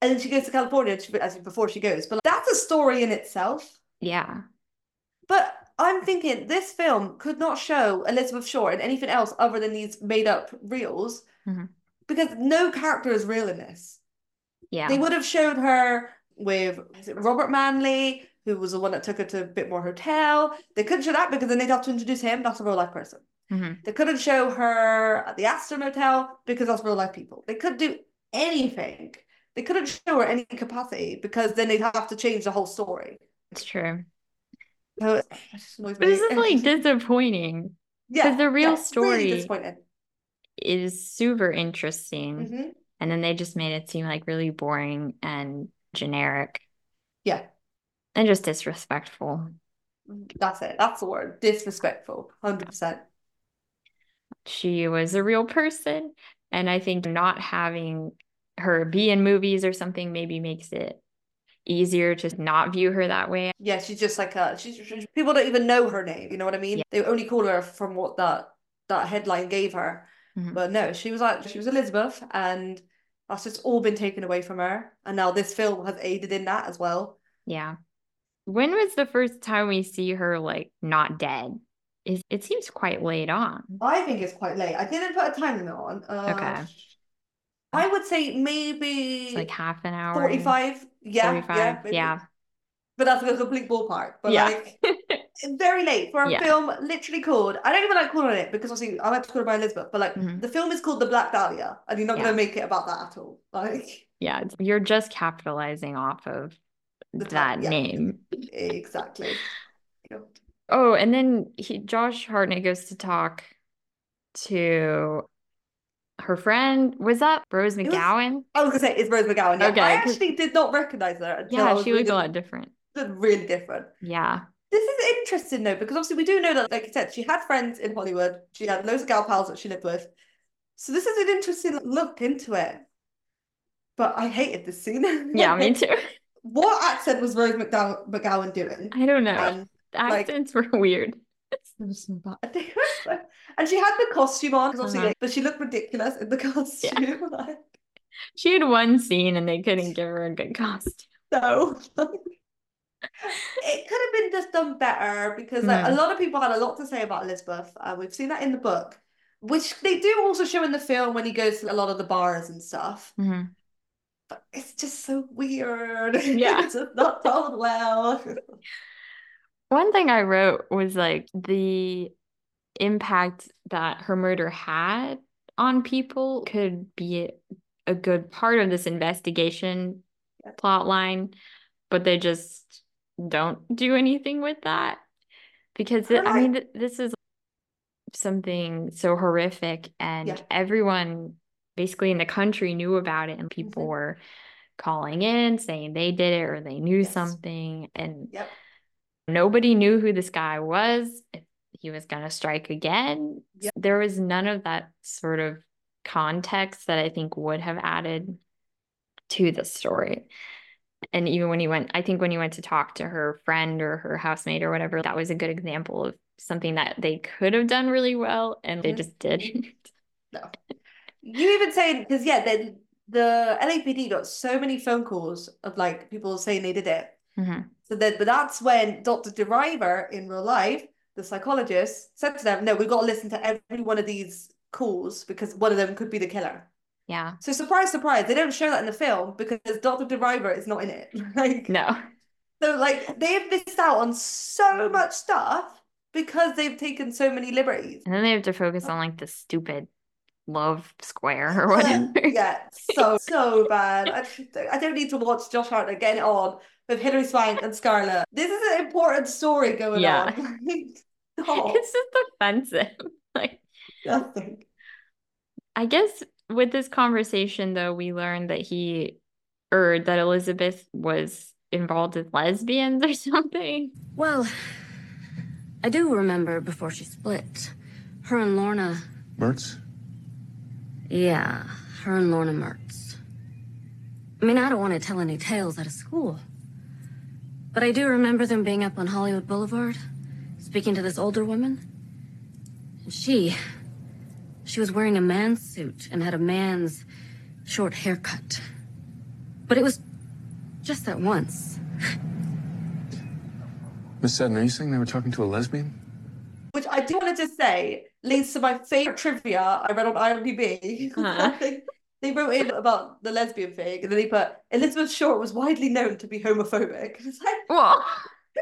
And then she goes to California as before she goes. But that's a story in itself. Yeah. But I'm thinking this film could not show Elizabeth Short in anything else other than these made up reels Mhm. Because no character is real in this. Yeah. They would have showed her with Robert Manley, who was the one that took her to Biltmore Hotel. They couldn't show that because then they'd have to introduce him. That's a real life person. Mhm. They couldn't show her at the Aston Hotel because that's real life people. They could do anything. They couldn't show her any capacity because then they'd have to change the whole story. It's true. So it just But this is like <laughs> disappointing. Yeah, the real yeah, really story- disappointing. Is super interesting. Mhm. And then they just made it seem like really boring and generic Yeah, and just disrespectful. that's it. That's the word. Disrespectful. 100%. She was a real person. And I think not having her be in movies or something maybe makes it easier to not view her that way. Yeah, she's just like a she's, she's- people don't even know her name, you know what I mean? Yeah. They only call her from what that that headline gave her. Mhm. But no, she was like she was Elizabeth and that's just all been taken away from her. And now this film has aided in that as well. Yeah. When was the first time we see her like not dead? Is it seems quite late on. I think it's quite late. I didn't put a time limit on. Uh, Okay. I would say maybe It's like half an hour. 45. Yeah, 45. yeah, maybe. Yeah. But that's a complete ballpark. But Yeah. like <laughs> very late for a Yeah. film literally called I don't even like calling it because obviously I like to call it by Elizabeth, but like Mhm. the film is called The Black Dahlia, and you're not Yeah. gonna make it about that at all. Like Yeah. it's- You're just capitalizing off of that time, name. exactly. Oh, and then he Josh Hartnett goes to talk to her friend. Was that Rose was- McGowan? I was gonna say it's Rose McGowan. Yeah. Okay, I actually did not recognize her until Yeah, was she looked a lot different. Looked really different. Yeah. This is interesting though, because obviously we do know that, like you said, she had friends in Hollywood. She had loads of gal pals that she lived with. So this is an interesting look into it. But I hated this scene. <laughs> Yeah, me too. <laughs> What accent was Rose McDow- McGowan doing? I don't know. And The like- accents were <laughs> weird. they were and she had the costume on, 'cause obviously, Uh-huh. like, but she looked ridiculous in the costume. Like, She had one scene and they couldn't give her a good costume. no. It could have been just done better because like a Mm. lot of people had a lot to say about Elizabeth. Uh, we've seen that in the book, which they do also show in the film when he goes to a lot of the bars and stuff. Mhm. But it's just so weird. <laughs> Yeah. it's not told well. One thing I wrote was like the impact that her murder had on people could be a, a good part of this investigation Yeah. plot line, but they just don't do anything with that because it, I mean th- this is something so horrific and Yeah. everyone basically in the country knew about it and people Mhm. were calling in saying they did it or they knew Yes. something and Yep. nobody knew who this guy was if he was going to strike again Yep. there was none of that sort of context that i think would have added to the story and even when he went i think when he went to talk to her friend or her housemate or whatever that was a good example of something that they could have done really well and they just didn't No. You even say because yeah, the the LAPD got so many phone calls of like people saying they did it. Mhm. So then, but that's when Dr. DeRiver in real life, the psychologist, said to them, "No, we've got to listen to every one of these calls because one of them could be the killer." Yeah So surprise, surprise, they don't show that in the film because Dr. DeRiver is not in it. <laughs> Like, no so like they've missed out on so much stuff because they've taken so many liberties. and then they have to focus on like the stupid love square or <laughs> whatever. yeah, so so bad. I, I don't need to watch Josh Hartnett getting it on with Hilary Swank and Scarlett. This is an important story going Yeah. on. <laughs> no, it's just offensive. Like nothing. I guess with this conversation though, we learned that he or that Elizabeth was involved with lesbians <laughs> or something. Well, I do remember before she split. Her and Lorna. Mertz? Yeah, her and Lorna Mertz. I mean, I don't want to tell any tales out of school. But I do remember them being up on Hollywood Boulevard, speaking to this older woman. And she. She was wearing a man's suit and had a man's short haircut. But it was just that once. Miss Saddon, are you saying they were talking to a lesbian? Which I do want to just say leads to my favorite trivia I read on IMDb. Uh-huh. <laughs> they, they wrote in about the lesbian thing, and then they put Elizabeth Short was widely known to be homophobic. <laughs> It's like, Well, <laughs> who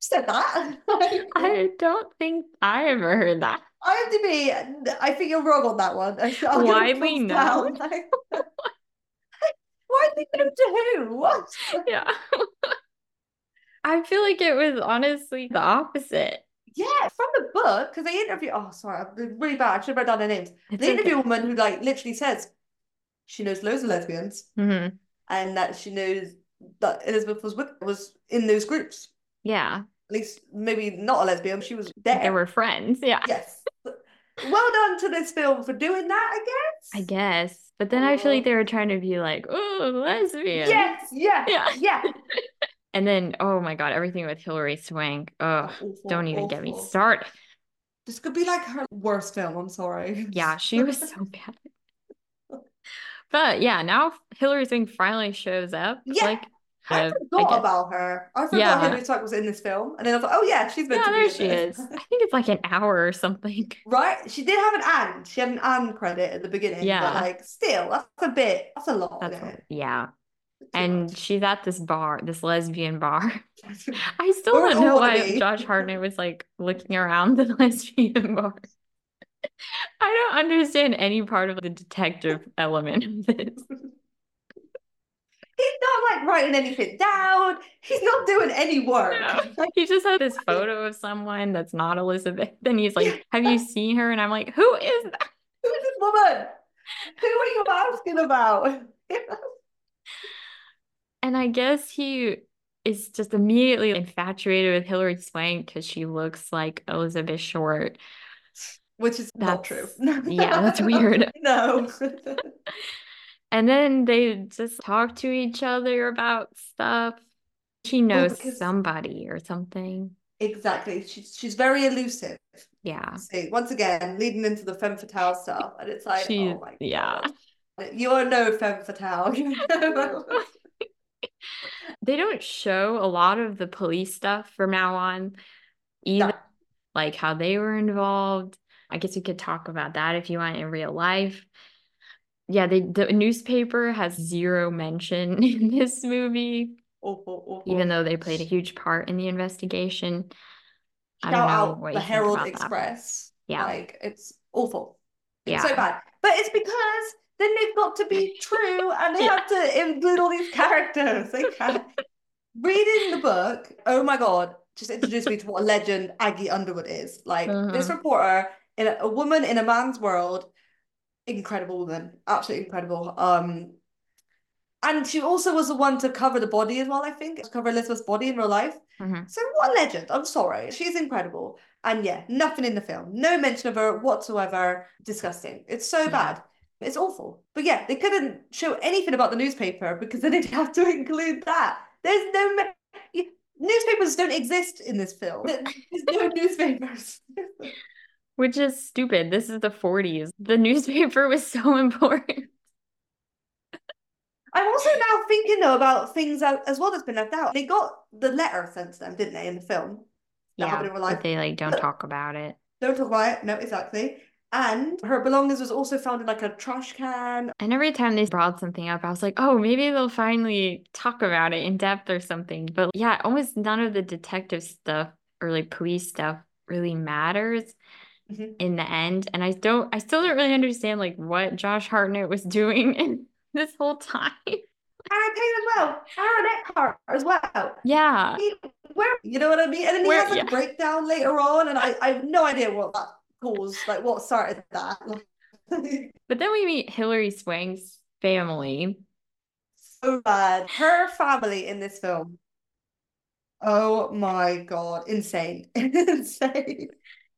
said that? I don't think I ever heard that. IMDb, I think you're wrong on that one. I'll give it Widely thumbs known? down. Like, widely to who? What? <laughs> Yeah. <laughs> I feel like it was honestly the opposite. Yeah, from the book, because they interview. Oh, sorry, I'm really bad. I should have written down their names. It's They interview a woman who, like, literally says she knows loads of lesbians Mhm. and that she knows that Elizabeth was with, was in those groups. Yeah. At least, maybe not a lesbian, she was there. They were friends. Yeah. Yes. Well done to this film for doing that, I guess. I guess. But then I feel like they were trying to be like, oh, lesbian. Yes, yeah, Yeah. yeah. <laughs> And then, oh my God, everything with Hilary Swank. Oh, Awful, don't even get me started. This could be like her worst film. I'm sorry. Yeah, she was so <laughs> bad. But yeah, now Hilary Swank finally shows up. Yeah, Like, I forgot guess- about her. I forgot Yeah. Hilary Swank was in this film, and then I was like, "Oh yeah, she's meant Yeah, to there she this." is. I think it's like an hour or something. <laughs> Right? She did have an and. She had an and credit at the beginning. Yeah. But like, still, that's a bit. That's a lot. That's it? yeah. Too And much. she's at this bar, this lesbian bar. <laughs> I still don't know why. Josh <laughs> Hartnett was like looking around the lesbian bar. I don't understand any part of the detective element of this. He's not like writing anything down. He's not doing any work. No. <laughs> He just had this <laughs> photo of someone that's not Elizabeth, <laughs> and he's like, "Have you seen her?" And I'm like, "Who is that?" Who is this woman? Who are you asking about? And I guess he is just immediately infatuated with Hilary Swank because she looks like Elizabeth Short. Which is not true. Yeah, that's weird. No. And then they just talk to each other about stuff. She knows because- somebody or something. exactly. She's she's very elusive. Yeah. See, once again, leading into the femme fatale stuff, and it's like, She- oh my yeah. God. You're no femme fatale. <laughs> They don't show a lot of the police stuff from now on, even No. like how they were involved. I guess we could talk about that if you want in real life. Yeah, they, the newspaper has zero mention <laughs> in this movie, Awful, awful. even though they played a huge part in the investigation. I Shout don't know out the Herald about that. Express. Yeah. Like it's awful. It's Yeah. so bad. But it's because then they've got to be true and they <laughs> Yeah. have to include all these characters. They can't. <laughs> Reading the book, oh my God, just introduced me to what a legend Aggie Underwood is. Like this Mhm. reporter in a, a woman in a man's world, incredible woman, absolutely incredible. Um, and she also was the one to cover the body as well, I think, to cover Elizabeth's body in real life. Mhm. So what a legend. I'm sorry. She's incredible. And yeah, nothing in the film. No mention of her whatsoever. Disgusting. It's so Yeah. bad. It's awful. But yeah, they couldn't show anything about the newspaper because then they'd <laughs> have to include that. There's no me- newspapers don't exist in this film. There's no <laughs> newspapers. <laughs> Which is stupid. This is the 40s. The <laughs> newspaper was so <laughs> important. I'm also now thinking though about things out- as well that's been left out. They got the letter sent to them, didn't they, in the film? Yeah, happened in real life. but they like don't But- talk about it. Don't talk about it. No, exactly. And her belongings was also found in like a trash can. And every time they brought something up, I was like, oh, maybe they'll finally talk about it in depth or something. But yeah, almost none of the detective stuff or like police stuff really matters. Mhm. in the end. And I don't, I still don't really understand like what Josh Hartnett was <laughs> doing in this whole time. Aaron Payne as well. Aaron Eckhart as well. Yeah. He, where you know what I mean? And then he Where- has a yeah. breakdown later on, and I, I have no idea what that caused, like what started that. <laughs> But then we meet Hilary Swank's family. so bad. Her family in this film. Oh my god, insane. <laughs> insane.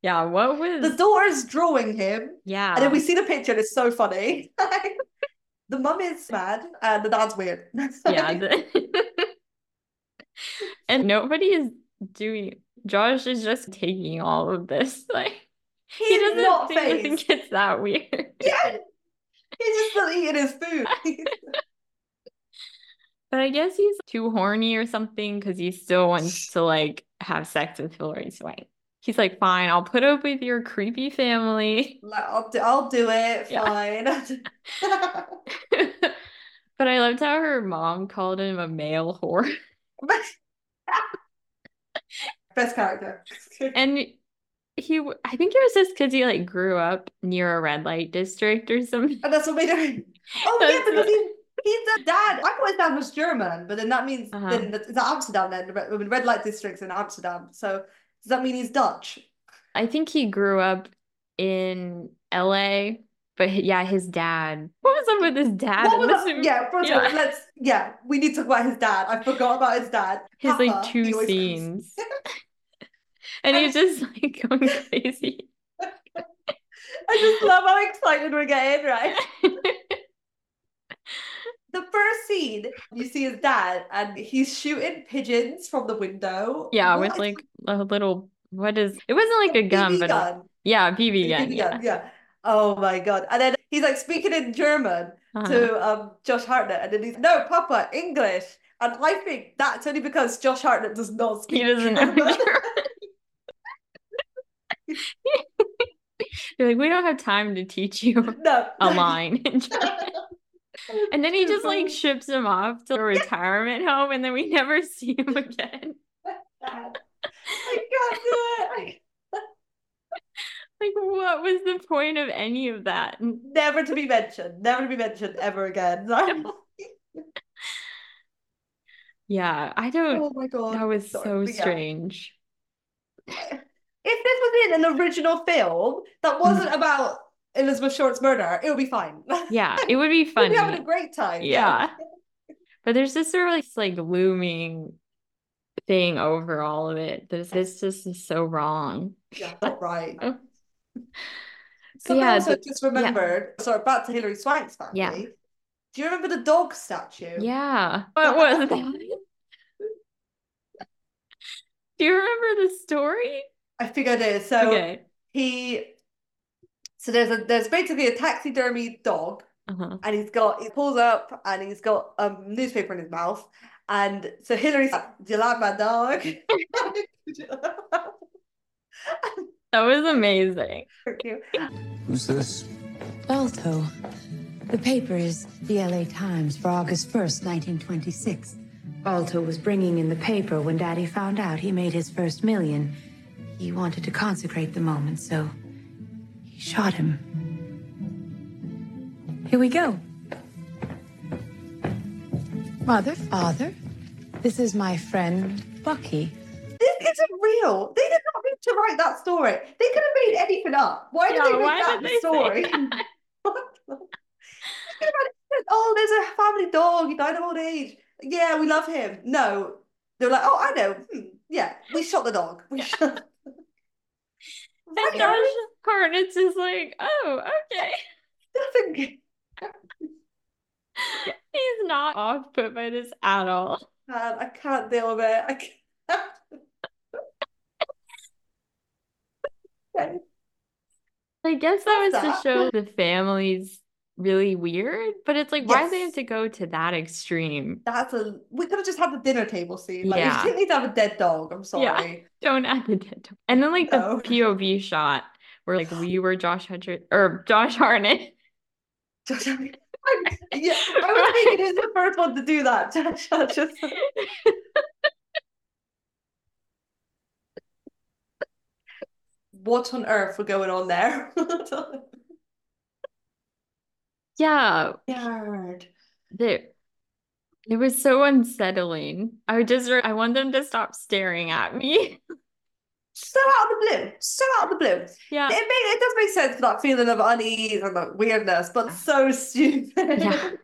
Yeah, what was The daughter's drawing him, yeah. and then we see the picture, and it's so funny. <laughs> the mum is mad, and the dad's weird. <laughs> yeah. the- <laughs> and nobody is doing Josh is just taking all of this. Like he doesn't not think, phased. think it's that weird. Yeah. He's just still eating his food. But I guess he's too horny or something because he still wants to like have sex with Hilary Swank. He's like, fine, I'll put up with your creepy family. I'll do, I'll do it. Yeah. Fine. <laughs> but I loved how her mom called him a male whore. <laughs> Best character. <laughs> And he, I think it was just because he like grew up near a red light district or something. And that's what made him. Oh yeah, because what- he, he's a dad. I thought his dad was German, but then that means Uh-huh. then it's Amsterdam then. the Red, I mean, red light districts in Amsterdam. So does that mean he's Dutch? I think he grew up in LA, but yeah, his dad. What was up with his dad? What was this that? movie? Yeah, first of all, let's yeah, we need to talk about his dad. I forgot about his dad. His like two he always comes- scenes. <laughs> And he's just like going crazy. <laughs> I just love how excited we're getting, right? <laughs> The first scene, you see his dad, and he's shooting pigeons from the window. Yeah, What with like a little what is it wasn't like a gun, BB but a- gun. yeah, BB A gun. BB Yeah. gun, yeah. Oh my god! And then he's like speaking in German Uh-huh. to um Josh Hartnett, and then he's no, Papa, English. And I think that's only because Josh Hartnett does not speak He doesn't know German. German. <laughs> You're like, we don't have time to teach you <laughs> no, a line in German. <laughs> <laughs> And then he just like ships him off to a <laughs> retirement home and then we never <laughs> see him again. I do it. Like, what was the point of any of that? Never to be mentioned. Never to be mentioned ever again. Yeah, I don't. oh my god. That was Sorry, so but yeah. strange. If this was in an original film that wasn't mm. about Elizabeth Short's murder, it would be fine. <laughs> Yeah, it would be fun. <laughs> We'd be having a great time. Yeah. <laughs> But there's this sort of like, looming thing over all of it. This this just is so wrong. Yeah, right. So Yeah, I also the- just remembered, sorry, back to Hilary Swank's family. Yeah. Do you remember the dog statue? Yeah. What was that? Do you remember the story? I think I did. So Okay. he so there's a there's basically a taxidermy dog Uh-huh. and he's got he pulls up and he's got a newspaper in his mouth and so Hilary's like, Do you like my dog? <laughs> <laughs> That was amazing. Who's this? Balto. The paper is the LA Times for August 1st, 1926. Balto was bringing in the paper when Daddy found out he made his first million. He wanted to consecrate the moment, so he shot him. Here we go. Mother, father, this is my friend Bucky. This isn't real. They did not need to write that story. They could have made anything up. Why did Yeah, they make that they story? that? They could have had, oh, there's a family dog. He died of old age. Yeah, we love him. No, they're like, oh, I know. Hmm, yeah, we shot the dog. We shot. And Josh Hartnett's is like, oh, okay. That's Nothing. <laughs> He's not off put by this at all. Man, I can't deal with it. I can't. <laughs> Okay. I guess that was What's to show the family's really weird, but it's like, why do they have to go to that extreme? That's a. We could have just had the dinner table scene. Like, Yeah. we didn't need to have a dead dog. I'm sorry. Yeah. <laughs> Don't add the dead dog. And then like the POV shot where like <gasps> we were Josh Hutcher or Josh Hartnett. Just, <laughs> <laughs> yeah, I was thinking he's the first one to do that. Just what on earth were going on there? Yeah, Weird. there it was so unsettling. I would just I want them to stop staring at me. <laughs> So out of the blue. So out of the blue. Yeah. It make, it does make sense for that feeling of unease and like weirdness, but so stupid. Yeah. <laughs>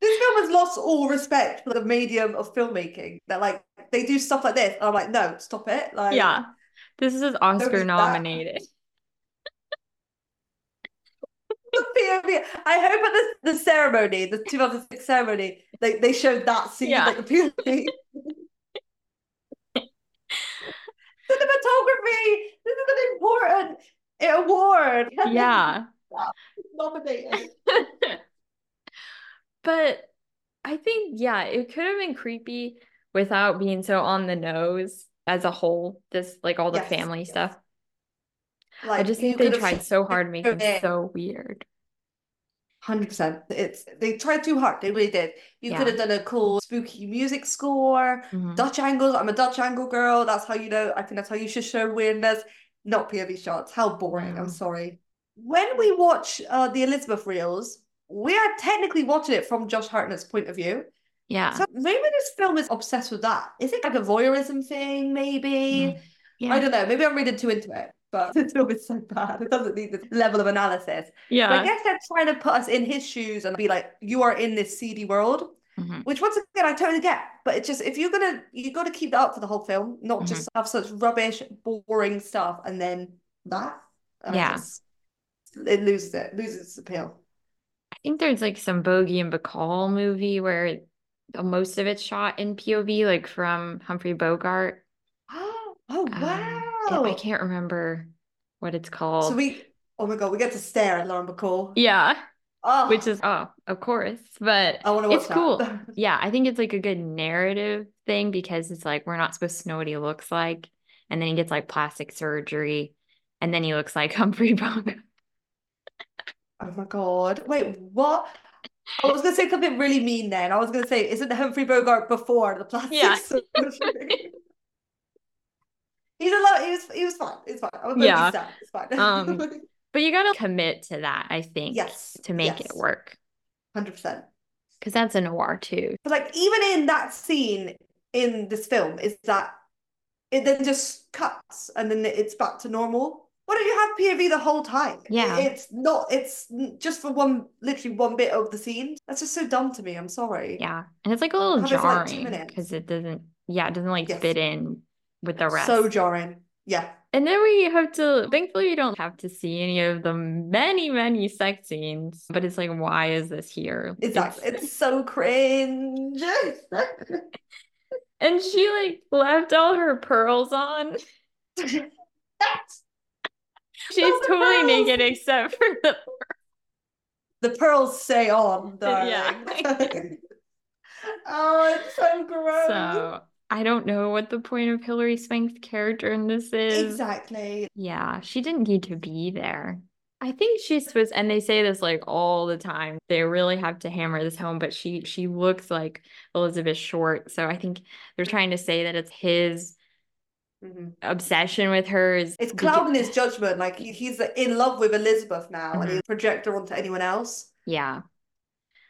This film has lost all respect for the medium of filmmaking. They're like they do stuff like this, and I'm like, no, stop it. Like Yeah. This is Oscar nominated. the <laughs> POV. I hope at the, the ceremony, the 2006 ceremony, they, they showed that scene, Yeah. like the POV. <laughs> Cinematography. This is an important award. Yeah. <laughs> Nominated. But I think, yeah, it could have been creepy without being so on the nose as a whole, just like all the Yes, family yes. stuff. I just think they tried so hard to make them it. so weird. Hundred percent. It's they tried too hard. They really did. You Yeah. could have done a cool spooky music score, Mhm. Dutch angles. I'm a Dutch angle girl. That's how you know. I think that's how you should show weirdness. Not POV shots. How boring. No. I'm sorry. When we watch uh, the Elizabeth reels, we are technically watching it from Josh Hartnett's point of view. Yeah. So maybe this film is obsessed with that. Is it like a voyeurism thing? Maybe. Mm. Yeah. I don't know. Maybe I'm reading too into it. But <laughs> it's is so bad. It doesn't need this level of analysis. But I guess they're trying to put us in his shoes and be like, you are in this seedy world, Mhm. which once again I totally get. But it's just if you're gonna you got to keep that up for the whole film, not Mm-hmm. just have such rubbish, boring stuff and then that. I Yeah. just- it loses it, loses its appeal. I think there's like some Bogey and Bacall movie where most of it's shot in POV, like from Humphrey Bogart. <gasps> oh Um, wow! It- I oh. can't remember what it's called. So we, oh my god, we get to stare at Lauren Bacall. Yeah, Oh, which is oh, of course, but I want to watch it's that. cool. <laughs> Yeah, I think it's like a good narrative thing because it's like we're not supposed to know what he looks like, and then he gets like plastic surgery, and then he looks like <laughs> Humphrey Bogart. Oh my god. Wait, what? I was gonna say something really mean then. I was gonna say, isn't the Humphrey Bogart before the plastic Yeah. <laughs> surgery? He's a lot. He was. He was fine. It's fine. I'm a Yeah. It's fine. Um, <laughs> But you gotta commit to that, I think, yes. to make it work Hundred percent. because that's a noir too. But like, even in that scene in this film, is that it then just cuts and then it's back to normal. Why don't you have POV the whole time? Yeah. it's not. It's just for one, literally one bit of the scene. That's just so dumb to me. I'm sorry. Yeah, and it's like a little Have it for, like, jarring because it doesn't. Yeah, it doesn't like Yes. fit in with the rest. So jarring. Yeah. And then we have to, thankfully, we don't have to see any of the many, many sex scenes. But it's like, why is this here? Exactly. It's- It's <laughs> so cringe. <laughs> and she like left all her pearls on. <laughs> She's totally pearls. naked except for the. the pearls say on, darling. Yeah. oh, it's so gross. So I don't know what the point of Hilary Swank's character in this is. Exactly. Yeah, she didn't need to be there. I think she's was, and they say this like all the time. They really have to hammer this home, but she she looks like Elizabeth Short. So I think they're trying to say that it's his Mhm. obsession with her is It's clouding his judgment. Like he, he's in love with Elizabeth now, and Mhm. he project her onto anyone else. Yeah,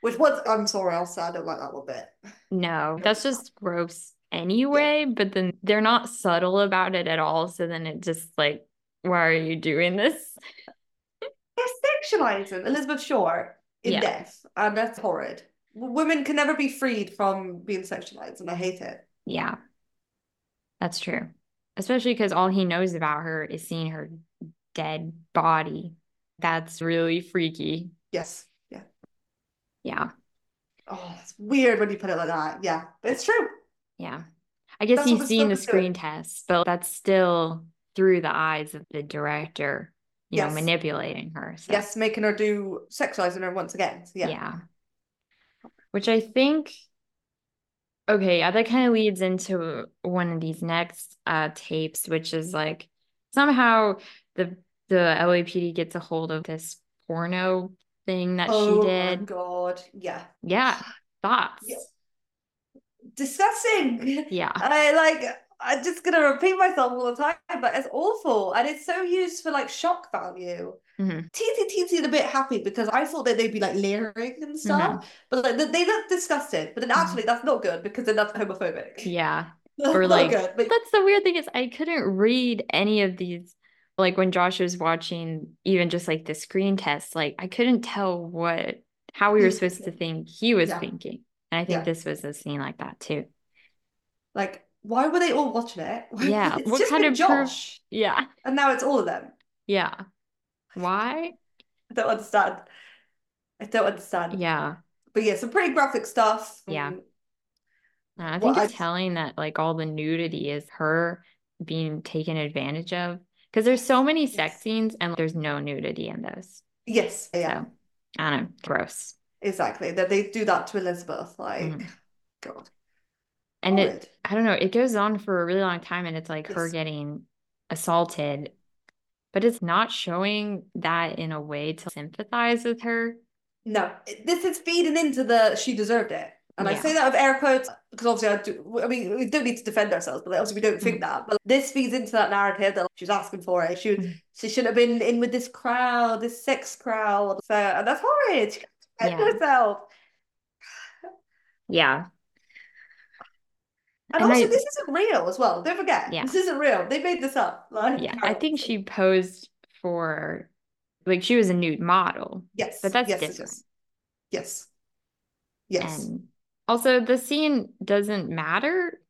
Which was, I'm sorry, I'll say I don't like that one bit. no, that's just gross anyway. But then they're not subtle about it at all. So then it just like, why are you doing this? They're sexualizing Elizabeth Short in Yeah. death, and that's horrid. Women can never be freed from being sexualized, and I hate it. Yeah, that's true. Especially because all he knows about her is seeing her dead body. That's really freaky. Yes. Yeah. Yeah. Oh, it's weird when you put it like that. Yeah, but it's true. Yeah. I guess That's he's seen the stuff is doing. screen test, but that's still through the eyes of the director, you know, manipulating her. So, Yes, making her do sexualizing her once again. So, yeah. yeah. Which I think, okay, yeah, that kind of leads into one of these next uh tapes, which is like somehow the the LAPD gets a hold of this porno thing that Oh she my did. God. Yeah. Yeah. Thoughts. Yeah. Disgusting. Yeah. <laughs> I like I'm just gonna repeat myself all the time, but it's awful and it's so used for like shock value. Mhm. Teensy teensy a bit happy because I thought that they'd be like leering and stuff, but like they- look disgusted. But then actually, that's not good because then that's homophobic. Yeah. <laughs> That's Or like good. But that's the weird thing is I couldn't read any of these like when Josh was watching even just like the screen test, like I couldn't tell what how we were supposed to think he was Yeah. thinking. And I think Yeah. this was a scene like that too. like, why were they all watching it? <laughs> Yeah. It's what just kind of proof? Josh, Yeah. and now it's all of them. Yeah. <laughs> Why? I don't understand. I don't understand. Yeah. But yeah, some pretty graphic stuff. Yeah. Um, And I Well, think it's I- telling that like all the nudity is her being taken advantage of. Because there's so many sex Yes. scenes and there's no nudity in those. Yes, yeah, So I don't know. Gross. Exactly. That they do that to Elizabeth. Like, Mhm. God. And it. I don't know, it goes on for a really long time and it's like her getting assaulted, but it's not showing that in a way to sympathize with her. No, this is feeding into the she deserved it. And I say that with air quotes because obviously I do, I mean, we don't need to defend ourselves, but obviously we don't Mm. think that. But this feeds into that narrative that she's asking for it. She, Mm. she should have been in with this crowd, this sex crowd. So, and that's horrid. She can't defend Yeah. herself. Yeah. And, And also, I- this isn't real as well. Don't forget, Yeah. this isn't real. They made this up. Like, Yeah. I think she posed for like she was a nude model. Yes, but that's yes, yes, different. yes, yes. And also the scene doesn't matter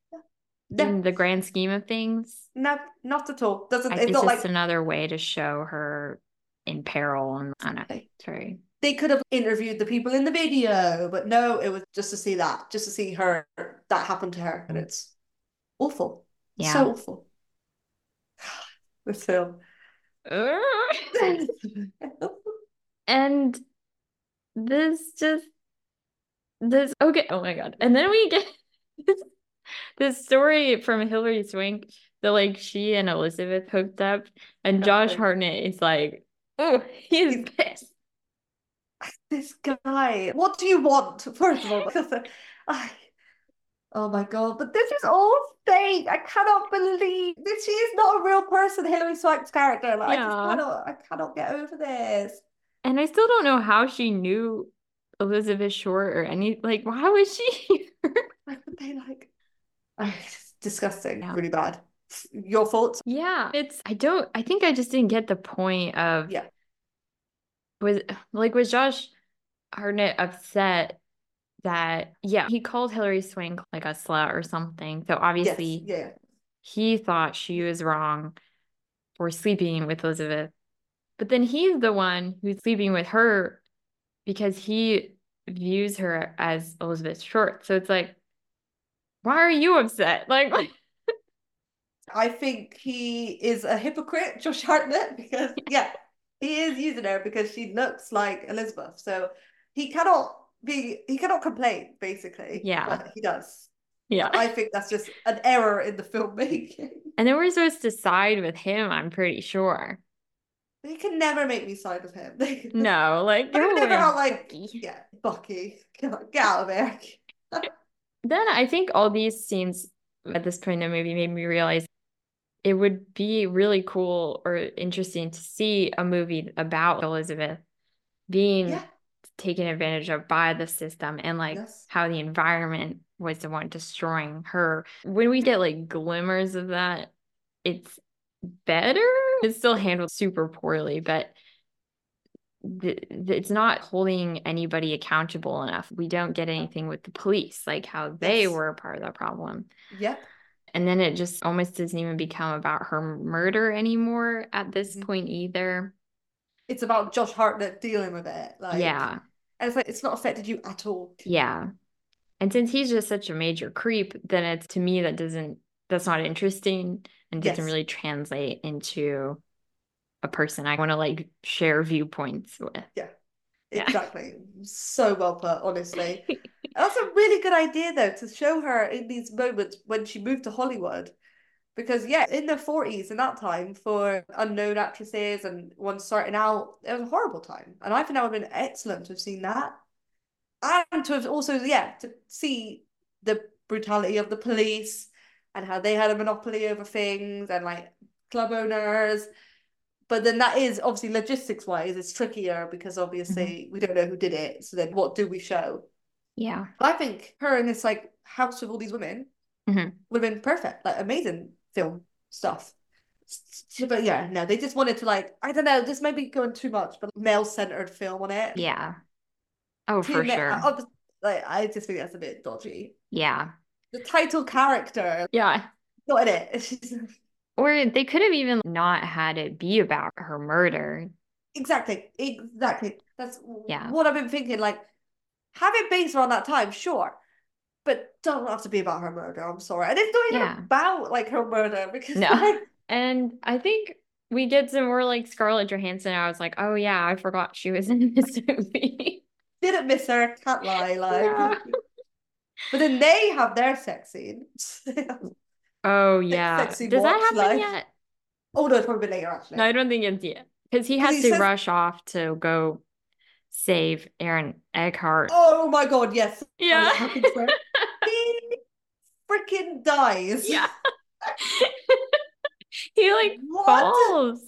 No, in the grand scheme of things. no, not at all. Doesn't I- it's It's not just like another way to show her in peril and I know. It's very they could have interviewed the people in the video, but no, it was just to see that, just to see her that happened to her, and it's awful. Yeah. so awful. <sighs> This film. <laughs> And this just this okay, oh my god. And then we get <laughs> this story from Hilary Swank that like she and Elizabeth hooked up and Josh Hartnett is like, oh, he's He's- pissed. This guy. What do you want? First of all, because <laughs> I, oh my god! But this is all fake. I cannot believe that she is not a real person. Hilary Swank's character. Like, I just cannot. I cannot get over this. And I still don't know how she knew Elizabeth Short or any like why was she <laughs> here? Why would they like? Oh, it's disgusting. Yeah. Really bad. Your fault. Yeah, it's I don't I think I just didn't get the point of Yeah. Was like was Josh Hartnett upset that yeah, he called Hilary Swank like a slut or something. So Yes. obviously Yeah. he thought she was wrong for sleeping with Elizabeth. But then he's the one who's sleeping with her because he views her as Elizabeth Short. So it's like, why are you upset? <laughs> Like, I think he is a hypocrite, Josh Hartnett, because yeah, he is using her because she looks like Elizabeth. So he cannot be he cannot complain, basically. Yeah. But he does. yeah. I think that's just an error in the filmmaking. <laughs> And then we're supposed to side with him, I'm pretty sure. They can never make me side with him. <laughs> No, like, I go don't how like Bucky. yeah, Bucky. Get out get out of there. <laughs> Then I think all these scenes at this point in the movie made me realize it would be really cool or interesting to see a movie about Elizabeth being Yeah. taken advantage of by the system and like Yes. how the environment was the one destroying her. When we get like glimmers of that, it's better. It's still handled super poorly, but th- it's not holding anybody accountable enough. We don't get anything with the police, like how they Yes. were a part of the problem. Yep. And then it just almost doesn't even become about her murder anymore at this Mhm. point either. It's about Josh Hartnett dealing with it. Like yeah. and it's like it's not affected you at all. Yeah. And since he's just such a major creep, then it's to me that doesn't that's not interesting and doesn't Yes. really translate into a person I want to like share viewpoints with. Yeah. Exactly. So well put, honestly. <laughs> That's a really good idea, though, to show her in these moments when she moved to Hollywood. Because, yeah, in the 40s in that time, for unknown actresses and ones starting out, it was a horrible time. And I think that would have been excellent to have seen that. And to have also, yeah, to see the brutality of the police, and how they had a monopoly over things and like club owners. But then that is obviously logistics wise, it's trickier because obviously we don't know who did it. So then what do we show? Yeah. But I think her in this like house with all these women Mhm. would have been perfect, like amazing film stuff. But yeah, no, they just wanted to like I don't know, this might be going too much, but male centered film on it. Yeah. Oh, for ma- sure. I'll like I just think that's a bit dodgy. Yeah. The title character, Yeah. not in it. <laughs> Or they could have even not had it be about her murder. Exactly, exactly. That's Yeah. what I've been thinking. Like, have it based around that time, sure, but don't have to be about her murder. I'm sorry, and it's not even Yeah. about like her murder because No. like, <laughs> And I think we get some more like Scarlett Johansson. I was like, oh yeah, I forgot she was in this <laughs> movie. didn't miss her. Can't lie, like. Yeah. But then they have their sex scene. <laughs> Oh yeah. sexy Does that happen like- yet? oh no, it's probably later actually. No, I don't think it's yet. Because he has he to says- rush off to go save Aaron Eckhart. Oh my god, yes. Yeah. I think so. he freaking dies. Yeah. <laughs> he like What? falls.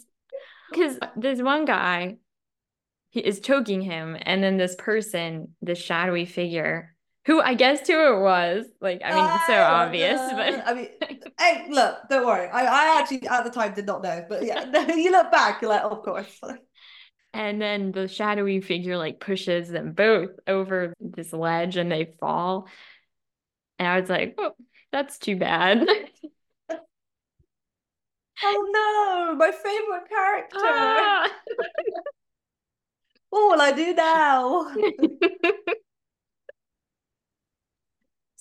Because this one guy he is choking him, and then this person, this shadowy figure, who I guess who it was, like I mean, it's so Ah, obvious, uh, but I mean, hey, look, don't worry. I, I actually at the time did not know, but yeah, <laughs> you look back, you're like, of course. <laughs> and then the shadowy figure like pushes them both over this ledge and they fall. And I was like, oh, that's too bad. <laughs> Oh no, my favorite character. Ah. What will I do now?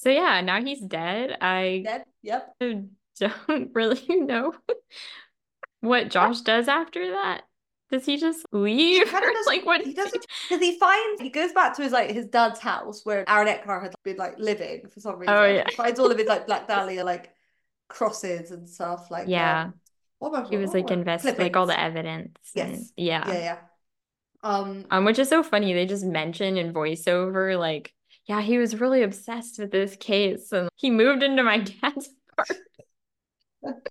So yeah, now he's dead. I Dead? Yep. <laughs> don't really know <laughs> what Josh does after that. Does he just leave? <laughs> does- like what? he doesn't because he finds he goes back to his like his dad's house where Aaron Eckhart had been like living for some reason. Oh, yeah. He finds all of his like Black Dahlia like crosses and stuff like Yeah. um, what I- He was what like am I- invest like all the evidence. Yes. and- yeah. Yeah, yeah. Um Um, which is so funny. They just mention in voiceover, like, yeah, he was really obsessed with this case and he moved into my <laughs> dad's apartment. <laughs>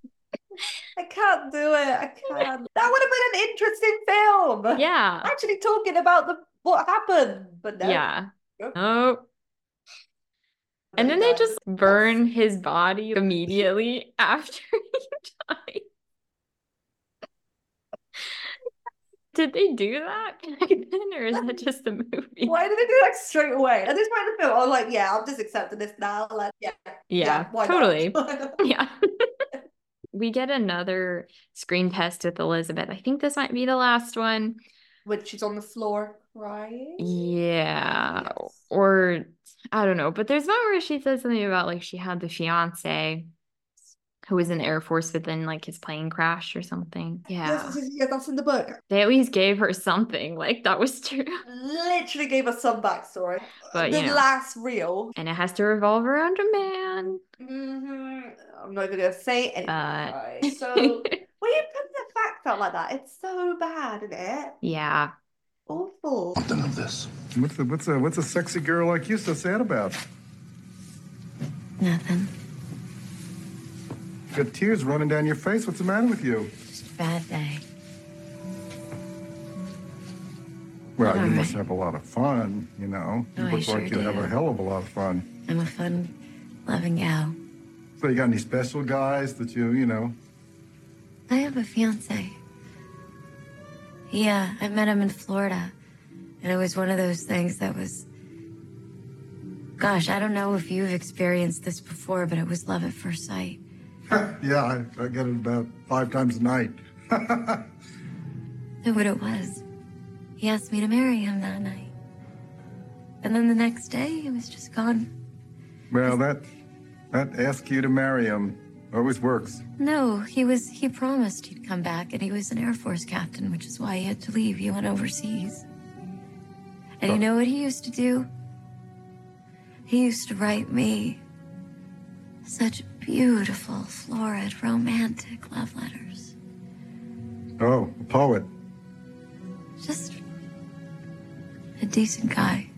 I can't do it. I can't. That would have been an interesting film. Yeah. <laughs> Actually talking about the what happened, but no. Yeah. Nope. Oh. And then they just burn his body immediately after he died. Did they do that <laughs> back <laughs> then, or is that just a movie? Why did they do that straight away? At this point in the film, I was like, yeah, I'm just accepting this now. Like, yeah, Yeah, not? totally. <laughs> Yeah. we get another screen test with Elizabeth. I think this might be the last one. when she's on the floor crying. Yeah. Yes. Or I don't know, but there's one where she says something about like she had the fiance who was in the Air Force, but then like his plane crashed or something. Yeah. Yes, yes, yes, that's in the book. They always gave her something. Like that was true. <laughs> Literally gave us some backstory. But, the you know. last reel. And it has to revolve around a man. hmm I'm not even gonna say anything. Uh, right? So <laughs> when you put the facts out like that, it's so bad, isn't it? yeah. Awful. Something of this. What's a, what's a what's a sexy girl like you so sad about? Nothing. You got tears running down your face. What's the matter with you? Just a bad day. Well, you must have a lot of fun, you know. You Oh, look sure like you have a hell of a lot of fun. I'm a fun, loving gal. So you got any special guys that you, you know? I have a fiance. Yeah, I met him in Florida. And it was one of those things that was. Gosh, I don't know if you've experienced this before, but it was love at first sight. <laughs> yeah, I, I get it about five times a night. <laughs> know what it was. He asked me to marry him that night. And then the next day, he was just gone. well, that that ask you to marry him always works. No, he was. He promised he'd come back, and he was an Air Force captain, which is why he had to leave. He went overseas. And you oh. know what he used to do? He used to write me such Beautiful, florid, romantic love letters. Oh, a poet. Just a decent guy.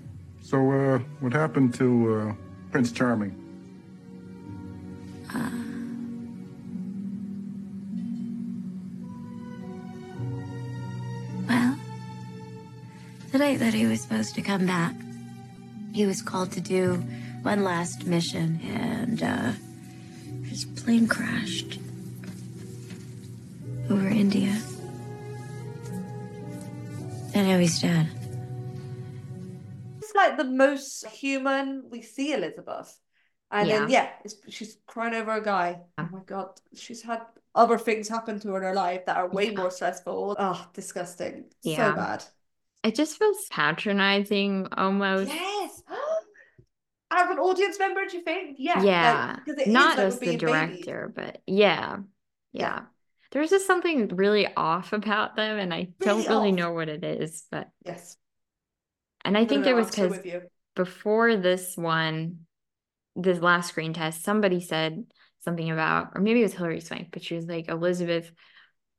So, uh, what happened to uh, Prince Charming? Uh, well, the night that he was supposed to come back, he was called to do one last mission, and uh, his plane crashed over India. And now he's dead. It's like the most human we see Elizabeth. And then, yeah, it's, she's crying over a guy. Oh my God. She's had other things happen to her in her life that are way more stressful. Oh, disgusting. Yeah. So bad. It just feels patronizing almost. Yes. As an audience member, do you think? Yeah. Yeah. Is Not like as the director, but yeah. Yeah. There's just something really off about them, and I don't Really really off. know what it is, but Yes. and I No, think no, it was because before this one, this last screen test, somebody said something about, or maybe it was Hilary Swank, but she was like, Elizabeth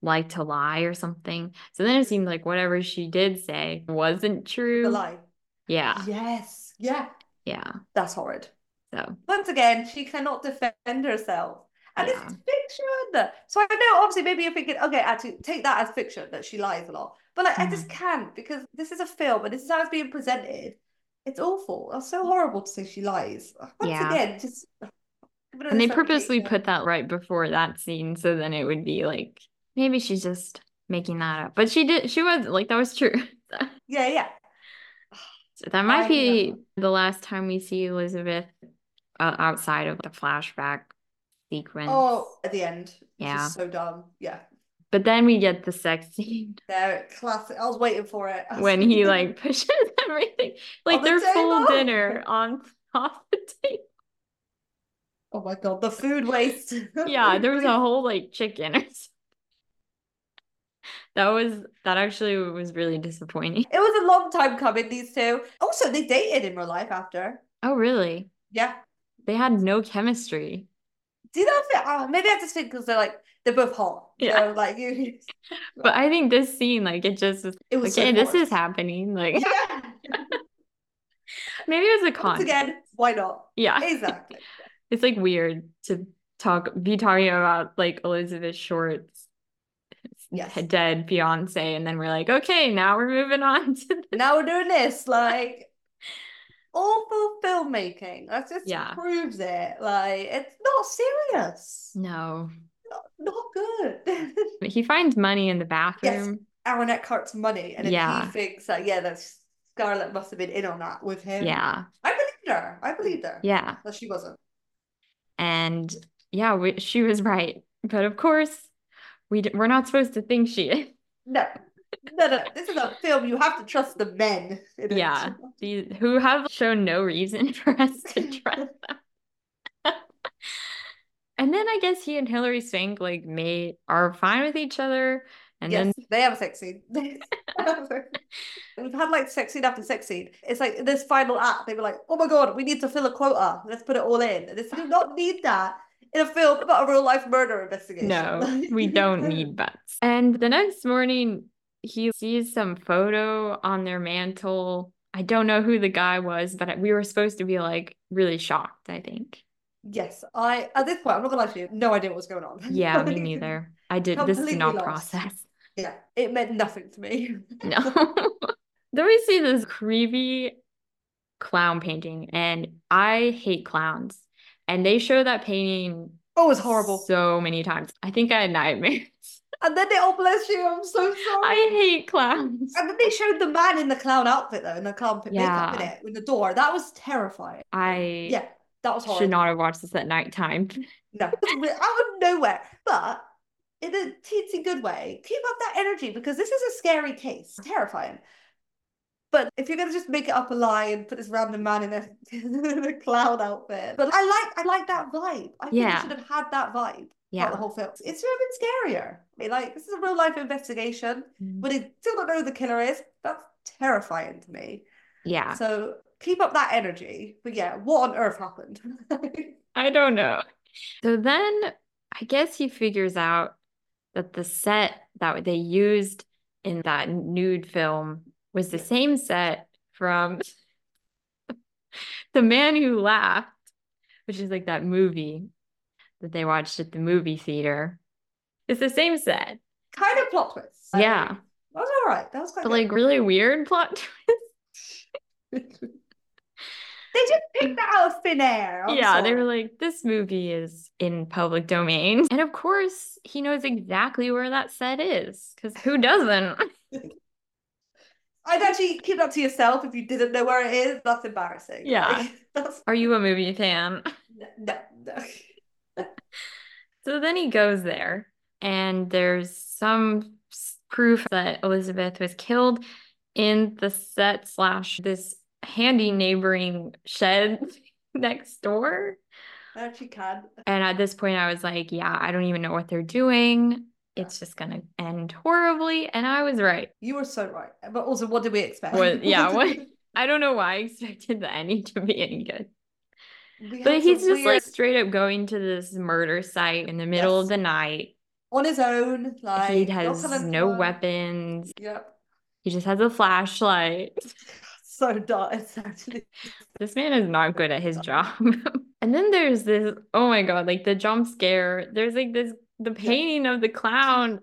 liked to lie or something. So then it seemed like whatever she did say wasn't true. The lie. Yeah. Yes. Yeah. Yeah. That's horrid. So Once again, she cannot defend herself. And Yeah. it's fiction. So I know, obviously, maybe you're thinking, okay, actually, take that as fiction that she lies a lot. But like, I Mm-hmm. just can't because this is a film and this is how it's being presented. It's awful. It's so horrible to say she lies. Once Yeah. again, just. and they purposely put that right before that scene so then it would be like maybe she's just making that up. But she did she was like that was true. <laughs> Yeah, yeah. So that might I be know. the last time we see Elizabeth uh, outside of the flashback sequence. Oh, at the end. Yeah. so dumb. Yeah. But then we get the sex <laughs> scene They're classic. I was waiting for it. <laughs> When he like pushes <laughs> everything like the their full dinner on off the table. Oh my god, the food waste. Yeah, there was a whole like chicken or something. That was that actually was really disappointing. It was a long time coming, these two. Also, they dated in real life after. Oh, really? Yeah. They had no chemistry. Do you know if it, oh, maybe I just think because they're like they're both hot. Yeah. know, like you <laughs> <laughs> But I think this scene, like, it just was It was so this is happening. Like, Yeah. <laughs> maybe it was a con. Once again, why not? Yeah. Exactly. It's like weird to talk, be talking about like Elizabeth Short's Yes. dead fiance, and then we're like, okay, now we're moving on <laughs> to the Now we're doing this, <laughs> like awful filmmaking. That just Yeah. proves it. Like it's not serious. no. Not, not good. <laughs> He finds money in the bathroom yes. Aaron Eckhart's money, and Yeah. he thinks that yeah, that Scarlett must have been in on that with him. Yeah. I believed her. I believed her. Yeah. But she wasn't. And yeah, we, she was right. But of course, we d- we're not supposed to think she is. No. No, no, this is a film. You have to trust the men. in it. Yeah, these who have shown no reason <laughs> for us to <laughs> trust them. <laughs> and then I guess he and Hilary Swank like made are fine with each other, and yes, then they have a sex scene. We've had like sex scene after sex scene. It's like this final act, they were like, oh my god, we need to fill a quota. Let's put it all in. This do not need that in a film about a real life murder investigation. no, we don't <laughs> need butts. And the next morning, he sees some photo on their mantle. I don't know who the guy was, but we were supposed to be like really shocked. I think. Yes, I at this point, I'm not gonna lie to you, no idea what was going on. Yeah, me <laughs> neither. I did. This did not lost. process. Yeah, it meant nothing to me. No. <laughs> then we see this creepy clown painting, and I hate clowns. And they show that painting Oh, it's horrible. so many times. I think I had nightmares. <laughs> And then they, oh bless you, I'm so sorry. I hate clowns. And then they showed the man in the clown outfit though, in the clown makeup in it, with the door. That was terrifying. I Yeah, that was horrible. should not have watched this at nighttime. No, <laughs> out of nowhere. But in a teensy good way, keep up that energy because this is a scary case. Terrifying. But if you're gonna just make it up a lie and put this random man in a, <laughs> in a clown outfit, but I like I like that vibe. I think Yeah. should have had that vibe. Yeah. the whole film. It's even scarier. I mean, like this is a real life investigation, Mm. but they still don't know who the killer is. That's terrifying to me. Yeah. So keep up that energy. But yeah, what on earth happened? <laughs> I don't know. So then I guess he figures out that the set that they used in that nude film was the same set from <laughs> The Man Who Laughed, which is like that movie that they watched at the movie theater. It's the same set. kind of plot twist. Yeah. That was all right. That was quite But good. like really weird plot <laughs> twist. they just picked that out of thin air. I'm yeah, they were like, this movie is in public domain. And of course, he knows exactly where that set is. Because who doesn't? <laughs> I'd actually keep that to yourself if you didn't know where it is. That's embarrassing. Yeah. Like, <laughs> that's Are you a movie fan? <laughs> no, no. <laughs> So then he goes there, and there's some proof that Elizabeth was killed in the set slash this handy neighboring shed next door. That she can. And at this point, I was like, yeah, I don't even know what they're doing. It's just gonna end horribly. And I was right. You were so right. But also, what did we expect? <laughs> What, yeah, what? <laughs> I don't know why I expected the ending to be any good. We But he's just like straight up going to this murder site in the middle of the night. on his own. Like he has no fun. weapons. Yep. He just has a flashlight. <laughs> So dark. It's actually This man is not good at his job. and then there's this, oh my god, like the jump scare. There's like this the painting of the clown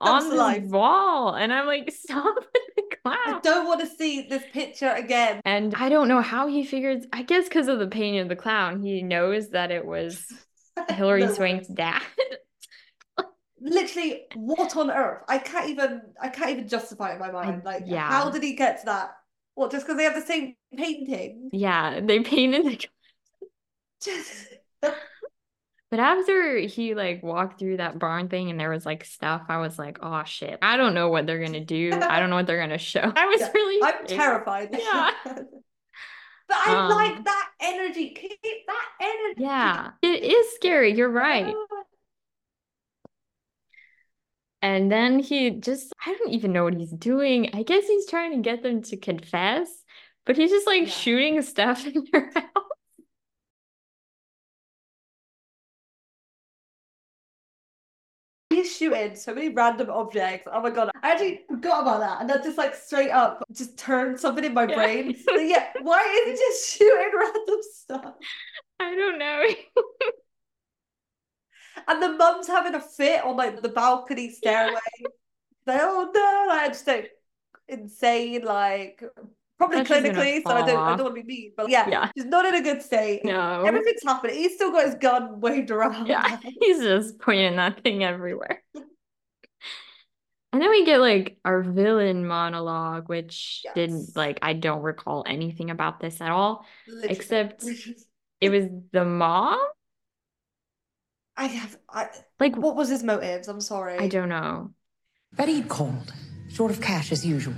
on life. the wall. And I'm like, <laughs> stop the I don't want to see this picture again. And I don't know how he figures, I guess because of the painting of the clown, he knows that it was <laughs> Hilary No. Swank's dad. <laughs> Literally, what on earth? I can't even. I can't even justify it in my mind. Like, yeah. how did he get to that? Well, Just because they have the same painting? yeah, they painted the Just. But after he like walked through that barn thing and there was like stuff, I was like, oh shit, I don't know what they're gonna do. I don't know what they're gonna show. <laughs> I was Yeah, really I'm terrified. Yeah. <laughs> But I Um, like that energy. Keep that energy. Yeah, it is scary. You're right. <laughs> And then he just, I don't even know what he's doing. I guess he's trying to get them to confess, but he's just like Yeah. shooting stuff in their house. Shooting so many random objects. Oh my god, I actually forgot about that, and that just like straight up just turned something in my Yeah. brain. Yeah, why is he just <laughs> shooting random stuff? I don't know. <laughs> And the mum's having a fit on like the balcony stairway. Like, oh no, like just like insane, like probably Thought she was gonna clinically. So I don't, I don't want to be mean, but yeah, Yeah. she's not in a good state. No. Everything's happening. He's still got his gun waved around. Yeah, <laughs> he's just pointing that thing everywhere. <laughs> And then we get like our villain monologue, which didn't like I don't recall anything about this at all. Literally. Except- <laughs> It was the mom? I have. I, Like what was his motives? I'm sorry. I don't know. Betty'd called, short of cash as usual.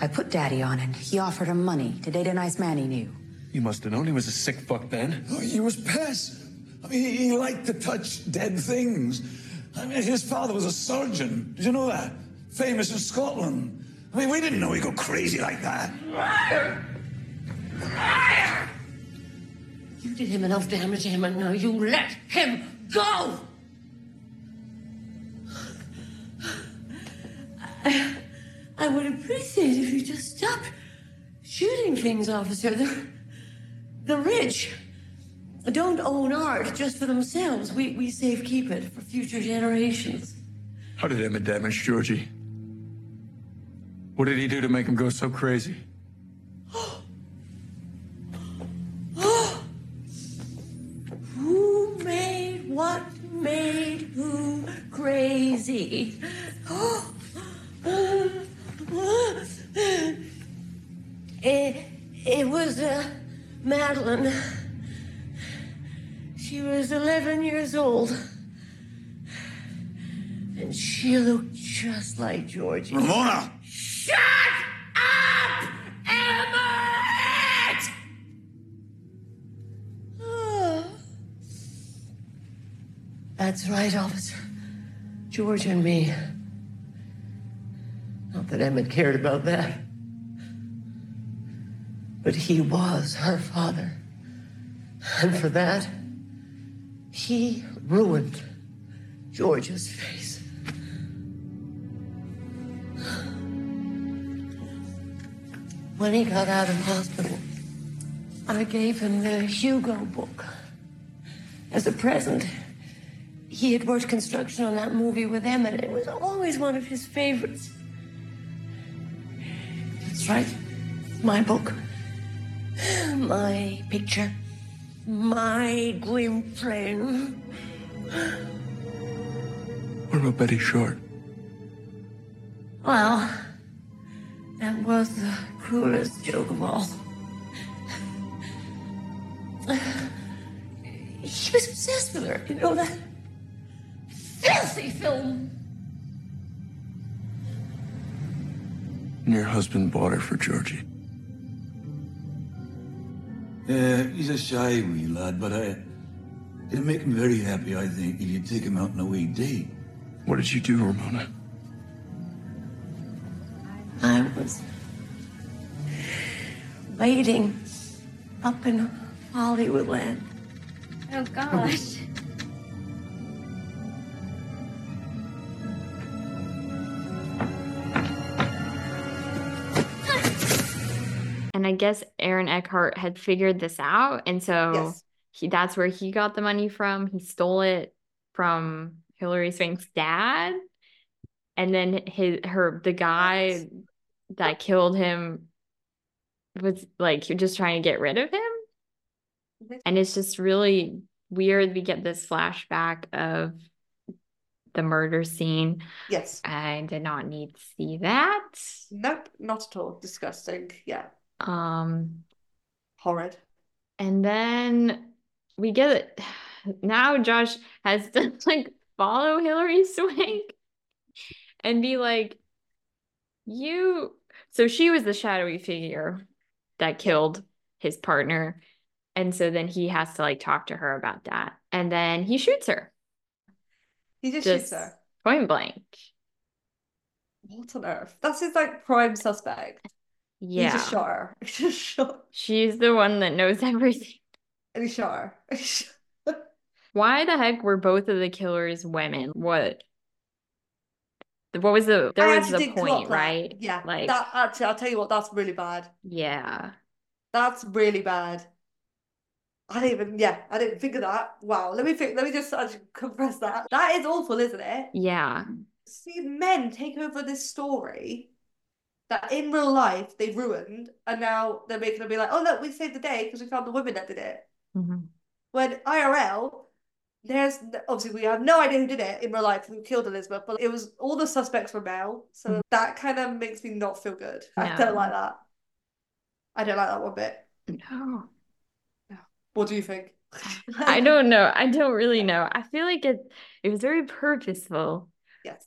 I put Daddy on and he offered her money to date a nice man he knew. You must have known he was a sick fuck then. Oh, he was pissed. I mean, he, he liked to touch dead things. I mean, his father was a surgeon. Did you know that? Famous in Scotland. I mean, we didn't know he'd go crazy like that. Liar! Liar! You did him enough damage to him, and now you let him go! <sighs> I, would appreciate if you just stopped shooting things, officer. The, the rich don't own art just for themselves. We, we safekeep it for future generations. How did Emmett damage Georgie? What did he do to make him go so crazy? Like Georgie. Ramona! Shut up, Emmett! Oh. <sighs> That's right, officer. George and me. Not that Emmett cared about that. But he was her father. And for that, he ruined George's face. When he got out of hospital, I gave him the Hugo book as a present. He had worked construction on that movie with Emmett. It was always one of his favorites. That's right. My book. My picture. My Gwynplaine. What about Betty Short? Well, that was the cruelest joke of all. He was obsessed with her. You know that filthy film. And your husband bought her for Georgie. Yeah, he's a shy wee lad, but I, it'd make him very happy, I think, if you'd take him out on a wee date. What did you do, Ramona? I was waiting up in Hollywood land. Oh gosh. And I guess Aaron Eckhart had figured this out. And so Yes. he that's where he got the money from. He stole it from Hilary Swank's dad. And then his her the guy that killed him was like you're just trying to get rid of him. And it's just really weird. We get this flashback of the murder scene. Yes. I did not need to see that. Nope, not at all. Disgusting. Yeah. Um, Horrid. and then we get it. Now Josh has to <laughs> like follow Hilary Swank and be like, you. So she was the shadowy figure that killed his partner. And so then he has to like talk to her about that. And then he shoots her. He just, Just shoots her. point blank. What on earth? That's his like prime suspect. He Yeah. <laughs> just shot her. Just shot She's the one that knows <laughs> everything. and he shot her. <laughs> Why the heck were both of the killers women? What? What was the there I was the point, right? Yeah. Like that actually, I'll tell you what, that's really bad. yeah. That's really bad. I didn't even, yeah, I didn't think of that. Wow. Let me think, let me just <laughs> compress that. That is awful, isn't it? Yeah. See men take over this story that in real life they ruined, and now they're making it be like, oh look, we saved the day because we found the women that did it. Mhm. When IRL, there's obviously we have no idea who did it in real life who killed Elizabeth, but it was all the suspects were male, so mm-hmm. that kind of makes me not feel good. I don't like that. I don't like that one bit. No. no. What do you think? <laughs> I don't know. I don't really know. I feel like it it was very purposeful. Yes.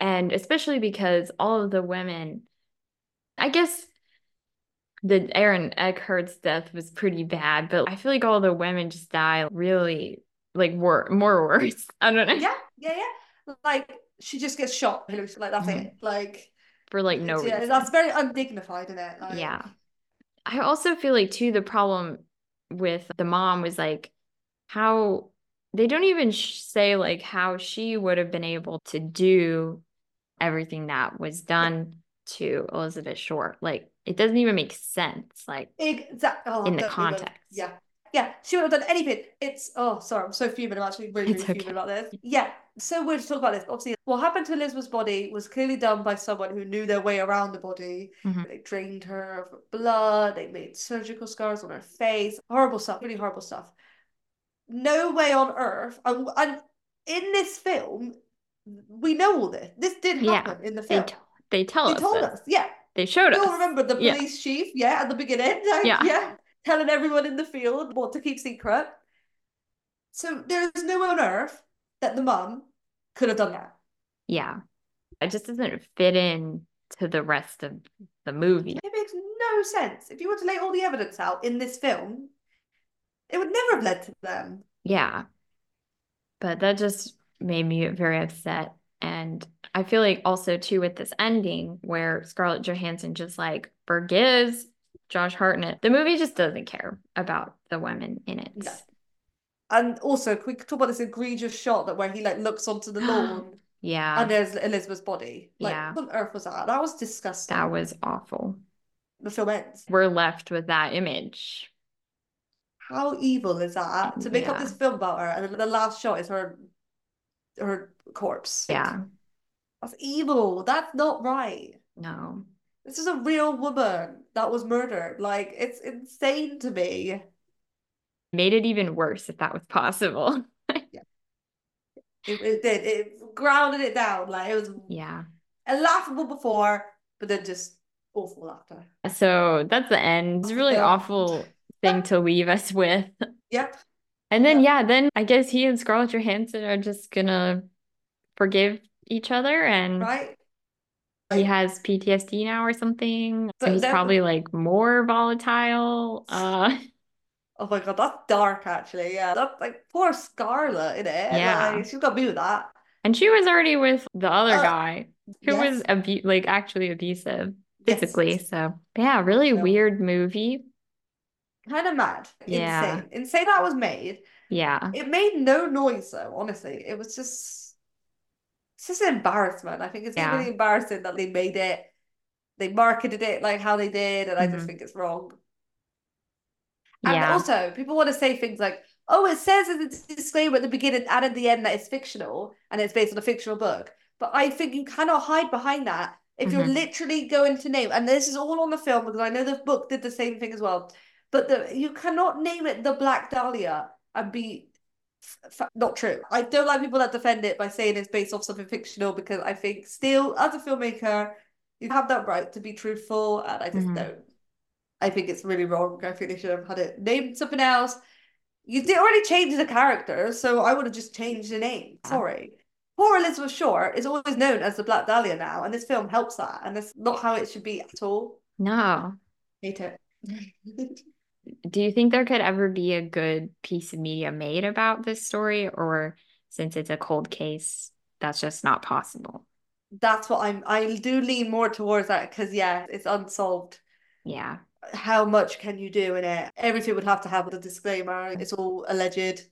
And especially because all of the women, I guess the Aaron Eckhart's death was pretty bad, but I feel like all the women just die really like wor more worse. <laughs> I don't know. Yeah, yeah, yeah. Like she just gets shot. Like that's it. Mm-hmm. Like For like no yeah, reason. that's very undignified, isn't it? Like, Yeah. I also feel like too the problem with the mom was like how they don't even sh- say like how she would have been able to do everything that was done to Elizabeth Short. Like it doesn't even make sense. Like Exactly. Oh, In the don't even- context. Yeah. Yeah. She would have done anything. It's oh sorry, I'm so fuming. I'm actually really, really fuming about this. Yeah. So weird to talk about this. Obviously, what happened to Elizabeth's body was clearly done by someone who knew their way around the body. Mhm. They drained her of blood, they made surgical scars on her face. Horrible stuff, really horrible stuff. No way on earth. And, and in this film, we know all this. This did Yeah, happen in the they film. t- they tell They us told this. us, yeah. They showed You us. all remember the Yeah. police chief, yeah, at the beginning, like, <laughs> Yeah. yeah, telling everyone in the field what to keep secret. So there is no way on earth that the mum could have done that. Yeah. It just doesn't fit in to the rest of the movie. It makes no sense. If you were to lay all the evidence out in this film, it would never have led to them. Yeah. But that just made me very upset. And I feel like also too with this ending where Scarlett Johansson just like forgives Josh Hartnett. The movie just doesn't care about the women in it. No. And also, can we talk about this egregious shot that where he like looks onto the <gasps> lawn Yeah. and there's Elizabeth's body? Like, Yeah. what on earth was that? That was disgusting. That was awful. The film ends. We're left with that image. How evil is that to make up this film about her, and then the last shot is her, her corpse. Yeah. That's evil. That's not right. No. This is a real woman that was murdered. Like, it's insane to me. Made it even worse if that was possible. <laughs> It, it did. It grounded it down. Like, it was yeah. laughable before, but then just awful after. So that's the end. It's a really Yeah. awful thing to leave us with. Yep. And then, yeah, then I guess he and Scarlett Johansson are just gonna forgive each other and Right? He has PTSD now or something. So So he's probably like more volatile. Uh Oh my god, that's dark actually. Yeah, that's like poor Scarlett in it. Yeah. Like, she's got to be with that. and she was already with the other Uh, guy who yes. was abu like actually abusive Yes. physically. So yeah, really weird movie. Kind of mad. Yeah. Insane. Insane that was made. Yeah. It made no noise though, honestly. It was just it's just an embarrassment. I think it's Yeah. really embarrassing that they made it. They marketed it like how they did, and I just Mhm. think it's wrong. And Yeah. also, people want to say things like, oh, it says in the disclaimer at the beginning and at the end that it's fictional and it's based on a fictional book. But I think you cannot hide behind that. If you're Mhm. literally going to name, and this is all on the film because I know the book did the same thing as well, but the you cannot name it the Black Dahlia and be f- not true. I don't like people that defend it by saying it's based off something fictional because I think still, as a filmmaker, you have that right to be truthful, and I just Mhm. don't. I think it's really wrong. I think they should have had it named something else. You did already change the character, so I would have just changed the name. Sorry. Poor Elizabeth Short is always known as the Black Dahlia now, and this film helps that, and that's not how it should be at all. No. Hate it. <laughs> Do you think there could ever be a good piece of media made about this story, or since it's a cold case, that's just not possible? That's what I'm. I do lean more towards that because yeah, it's unsolved. Yeah. How much can you do in it? Everything would have to have a disclaimer. It's all alleged.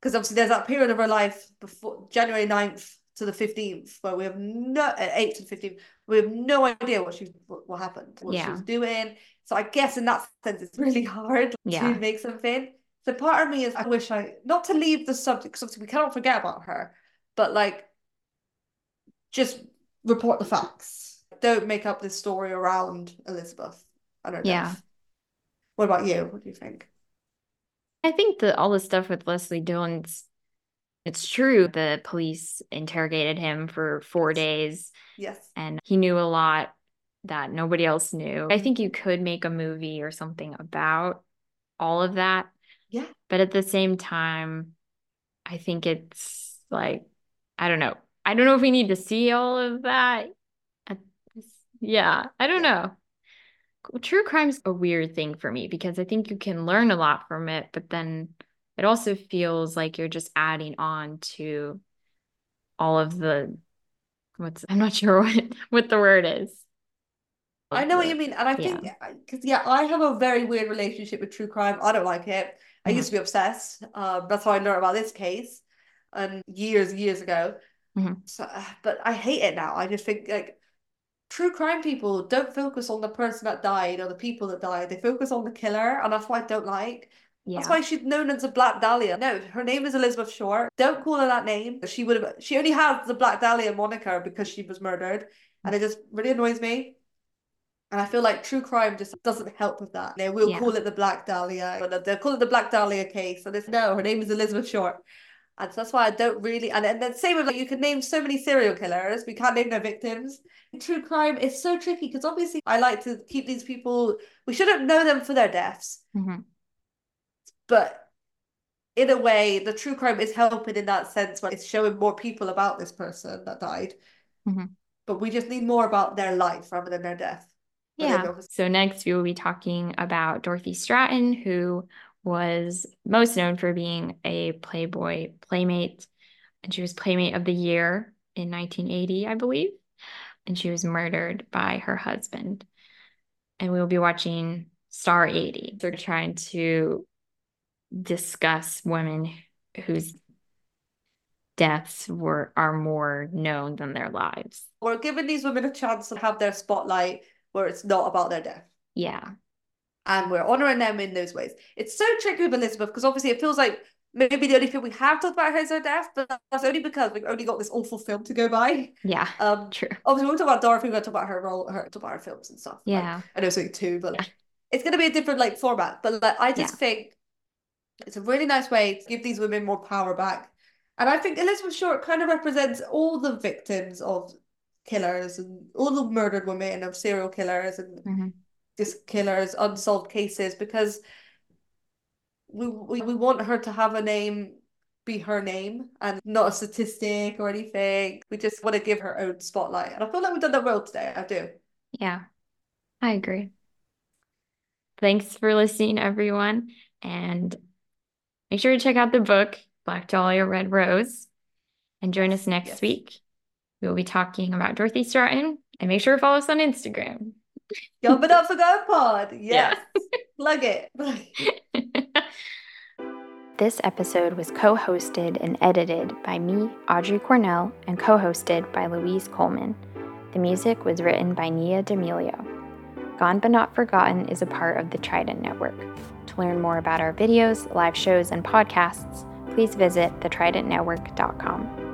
Because obviously there's that period of her life before January 9th to the 15th where we have no uh, 8th to the 15th we have no idea what she what, happened what she Yeah. was doing so I guess in that sense it's really <laughs> hard Yeah. to make something. So part of me is I wish I not to leave the subject because we cannot forget about her but like just report the facts. Don't make up this story around Elizabeth. And her Yeah. death what about you? What do you think? I think that all the stuff with Leslie Dillon's, it's true. The police interrogated him for four days. Yes. And he knew a lot that nobody else knew. I think you could make a movie or something about all of that. Yeah. But at the same time, I think it's like, I don't know. I don't know if we need to see all of that. Yeah, I don't know. True crime's a weird thing for me because I think you can learn a lot from it, but then it also feels like you're just adding on to all of the what's I'm not <laughs> sure what what the word is. I know what you mean, and I think because yeah, I have a very weird relationship with true crime. I don't like it. I Mhm. used to be obsessed. Um, that's how I learned about this case, and years, years ago. Mhm. So, uh, but I hate it now. I just think like true crime people don't focus on the person that died or the people that died. They focus on the killer, and that's what I don't like. That's why she's known as a Black Dahlia. No, her name is Elizabeth Short. Don't call her that name. She would have. She only has the Black Dahlia moniker because she was murdered, and it just really annoys me. And I feel like true crime just doesn't help with that. They will Yeah. call it the Black Dahlia, or they'll call it the Black Dahlia case. And it's no, her name is Elizabeth Short. And so that's why I don't really. And, and then same with like you can name so many serial killers, we can't name their victims. True crime is so tricky because obviously I like to keep these people. We shouldn't know them for their deaths, Mhm. but in a way, the true crime is helping in that sense when it's showing more people about this person that died. Mhm. But we just need more about their life rather than their death. Yeah. So next we will be talking about Dorothy Stratten, who was most known for being a Playboy playmate, and she was Playmate of the Year in 1980, I believe, and she was murdered by her husband. And we will be watching Star 80. They're trying to discuss women whose deaths were are more known than their lives. We're giving these women a chance to have their spotlight where it's not about their death. Yeah. And we're honoring them in those ways. It's so tricky with Elizabeth because obviously it feels like maybe the only thing we have talked about her is her death, but that's only because we've only got this awful film to go by. Yeah. Um, true. Obviously, we'll talk about Dorothy. We're to talk about her role, her talk about her films and stuff. Like, Yeah. I know something too, but like, it's going to be a different like format. But like, I just think it's a really nice way to give these women more power back. And I think Elizabeth Short kind of represents all the victims of killers and all the murdered women of serial killers and Mhm. just killers, unsolved cases, because we, we we want her to have a name be her name and not a statistic or anything. We just want to give her own spotlight. And I feel like we've done that well today. I do. Yeah, I agree. Thanks for listening, everyone. And make sure to check out the book, Black Dahlia Red Rose, and join us next week. We will be talking about Dorothy Stratten. And make sure to follow us on Instagram. Yum it up for Go Pod. <laughs> Yes. Plug it. <laughs> This episode was co hosted and edited by me, Audrey Cornell, and co hosted by Louise Coleman. The music was written by Nia D'Amelio. Gone But Not Forgotten is a part of the Trident Network. To learn more about our videos, live shows, and podcasts, please visit thetridentnetwork.com.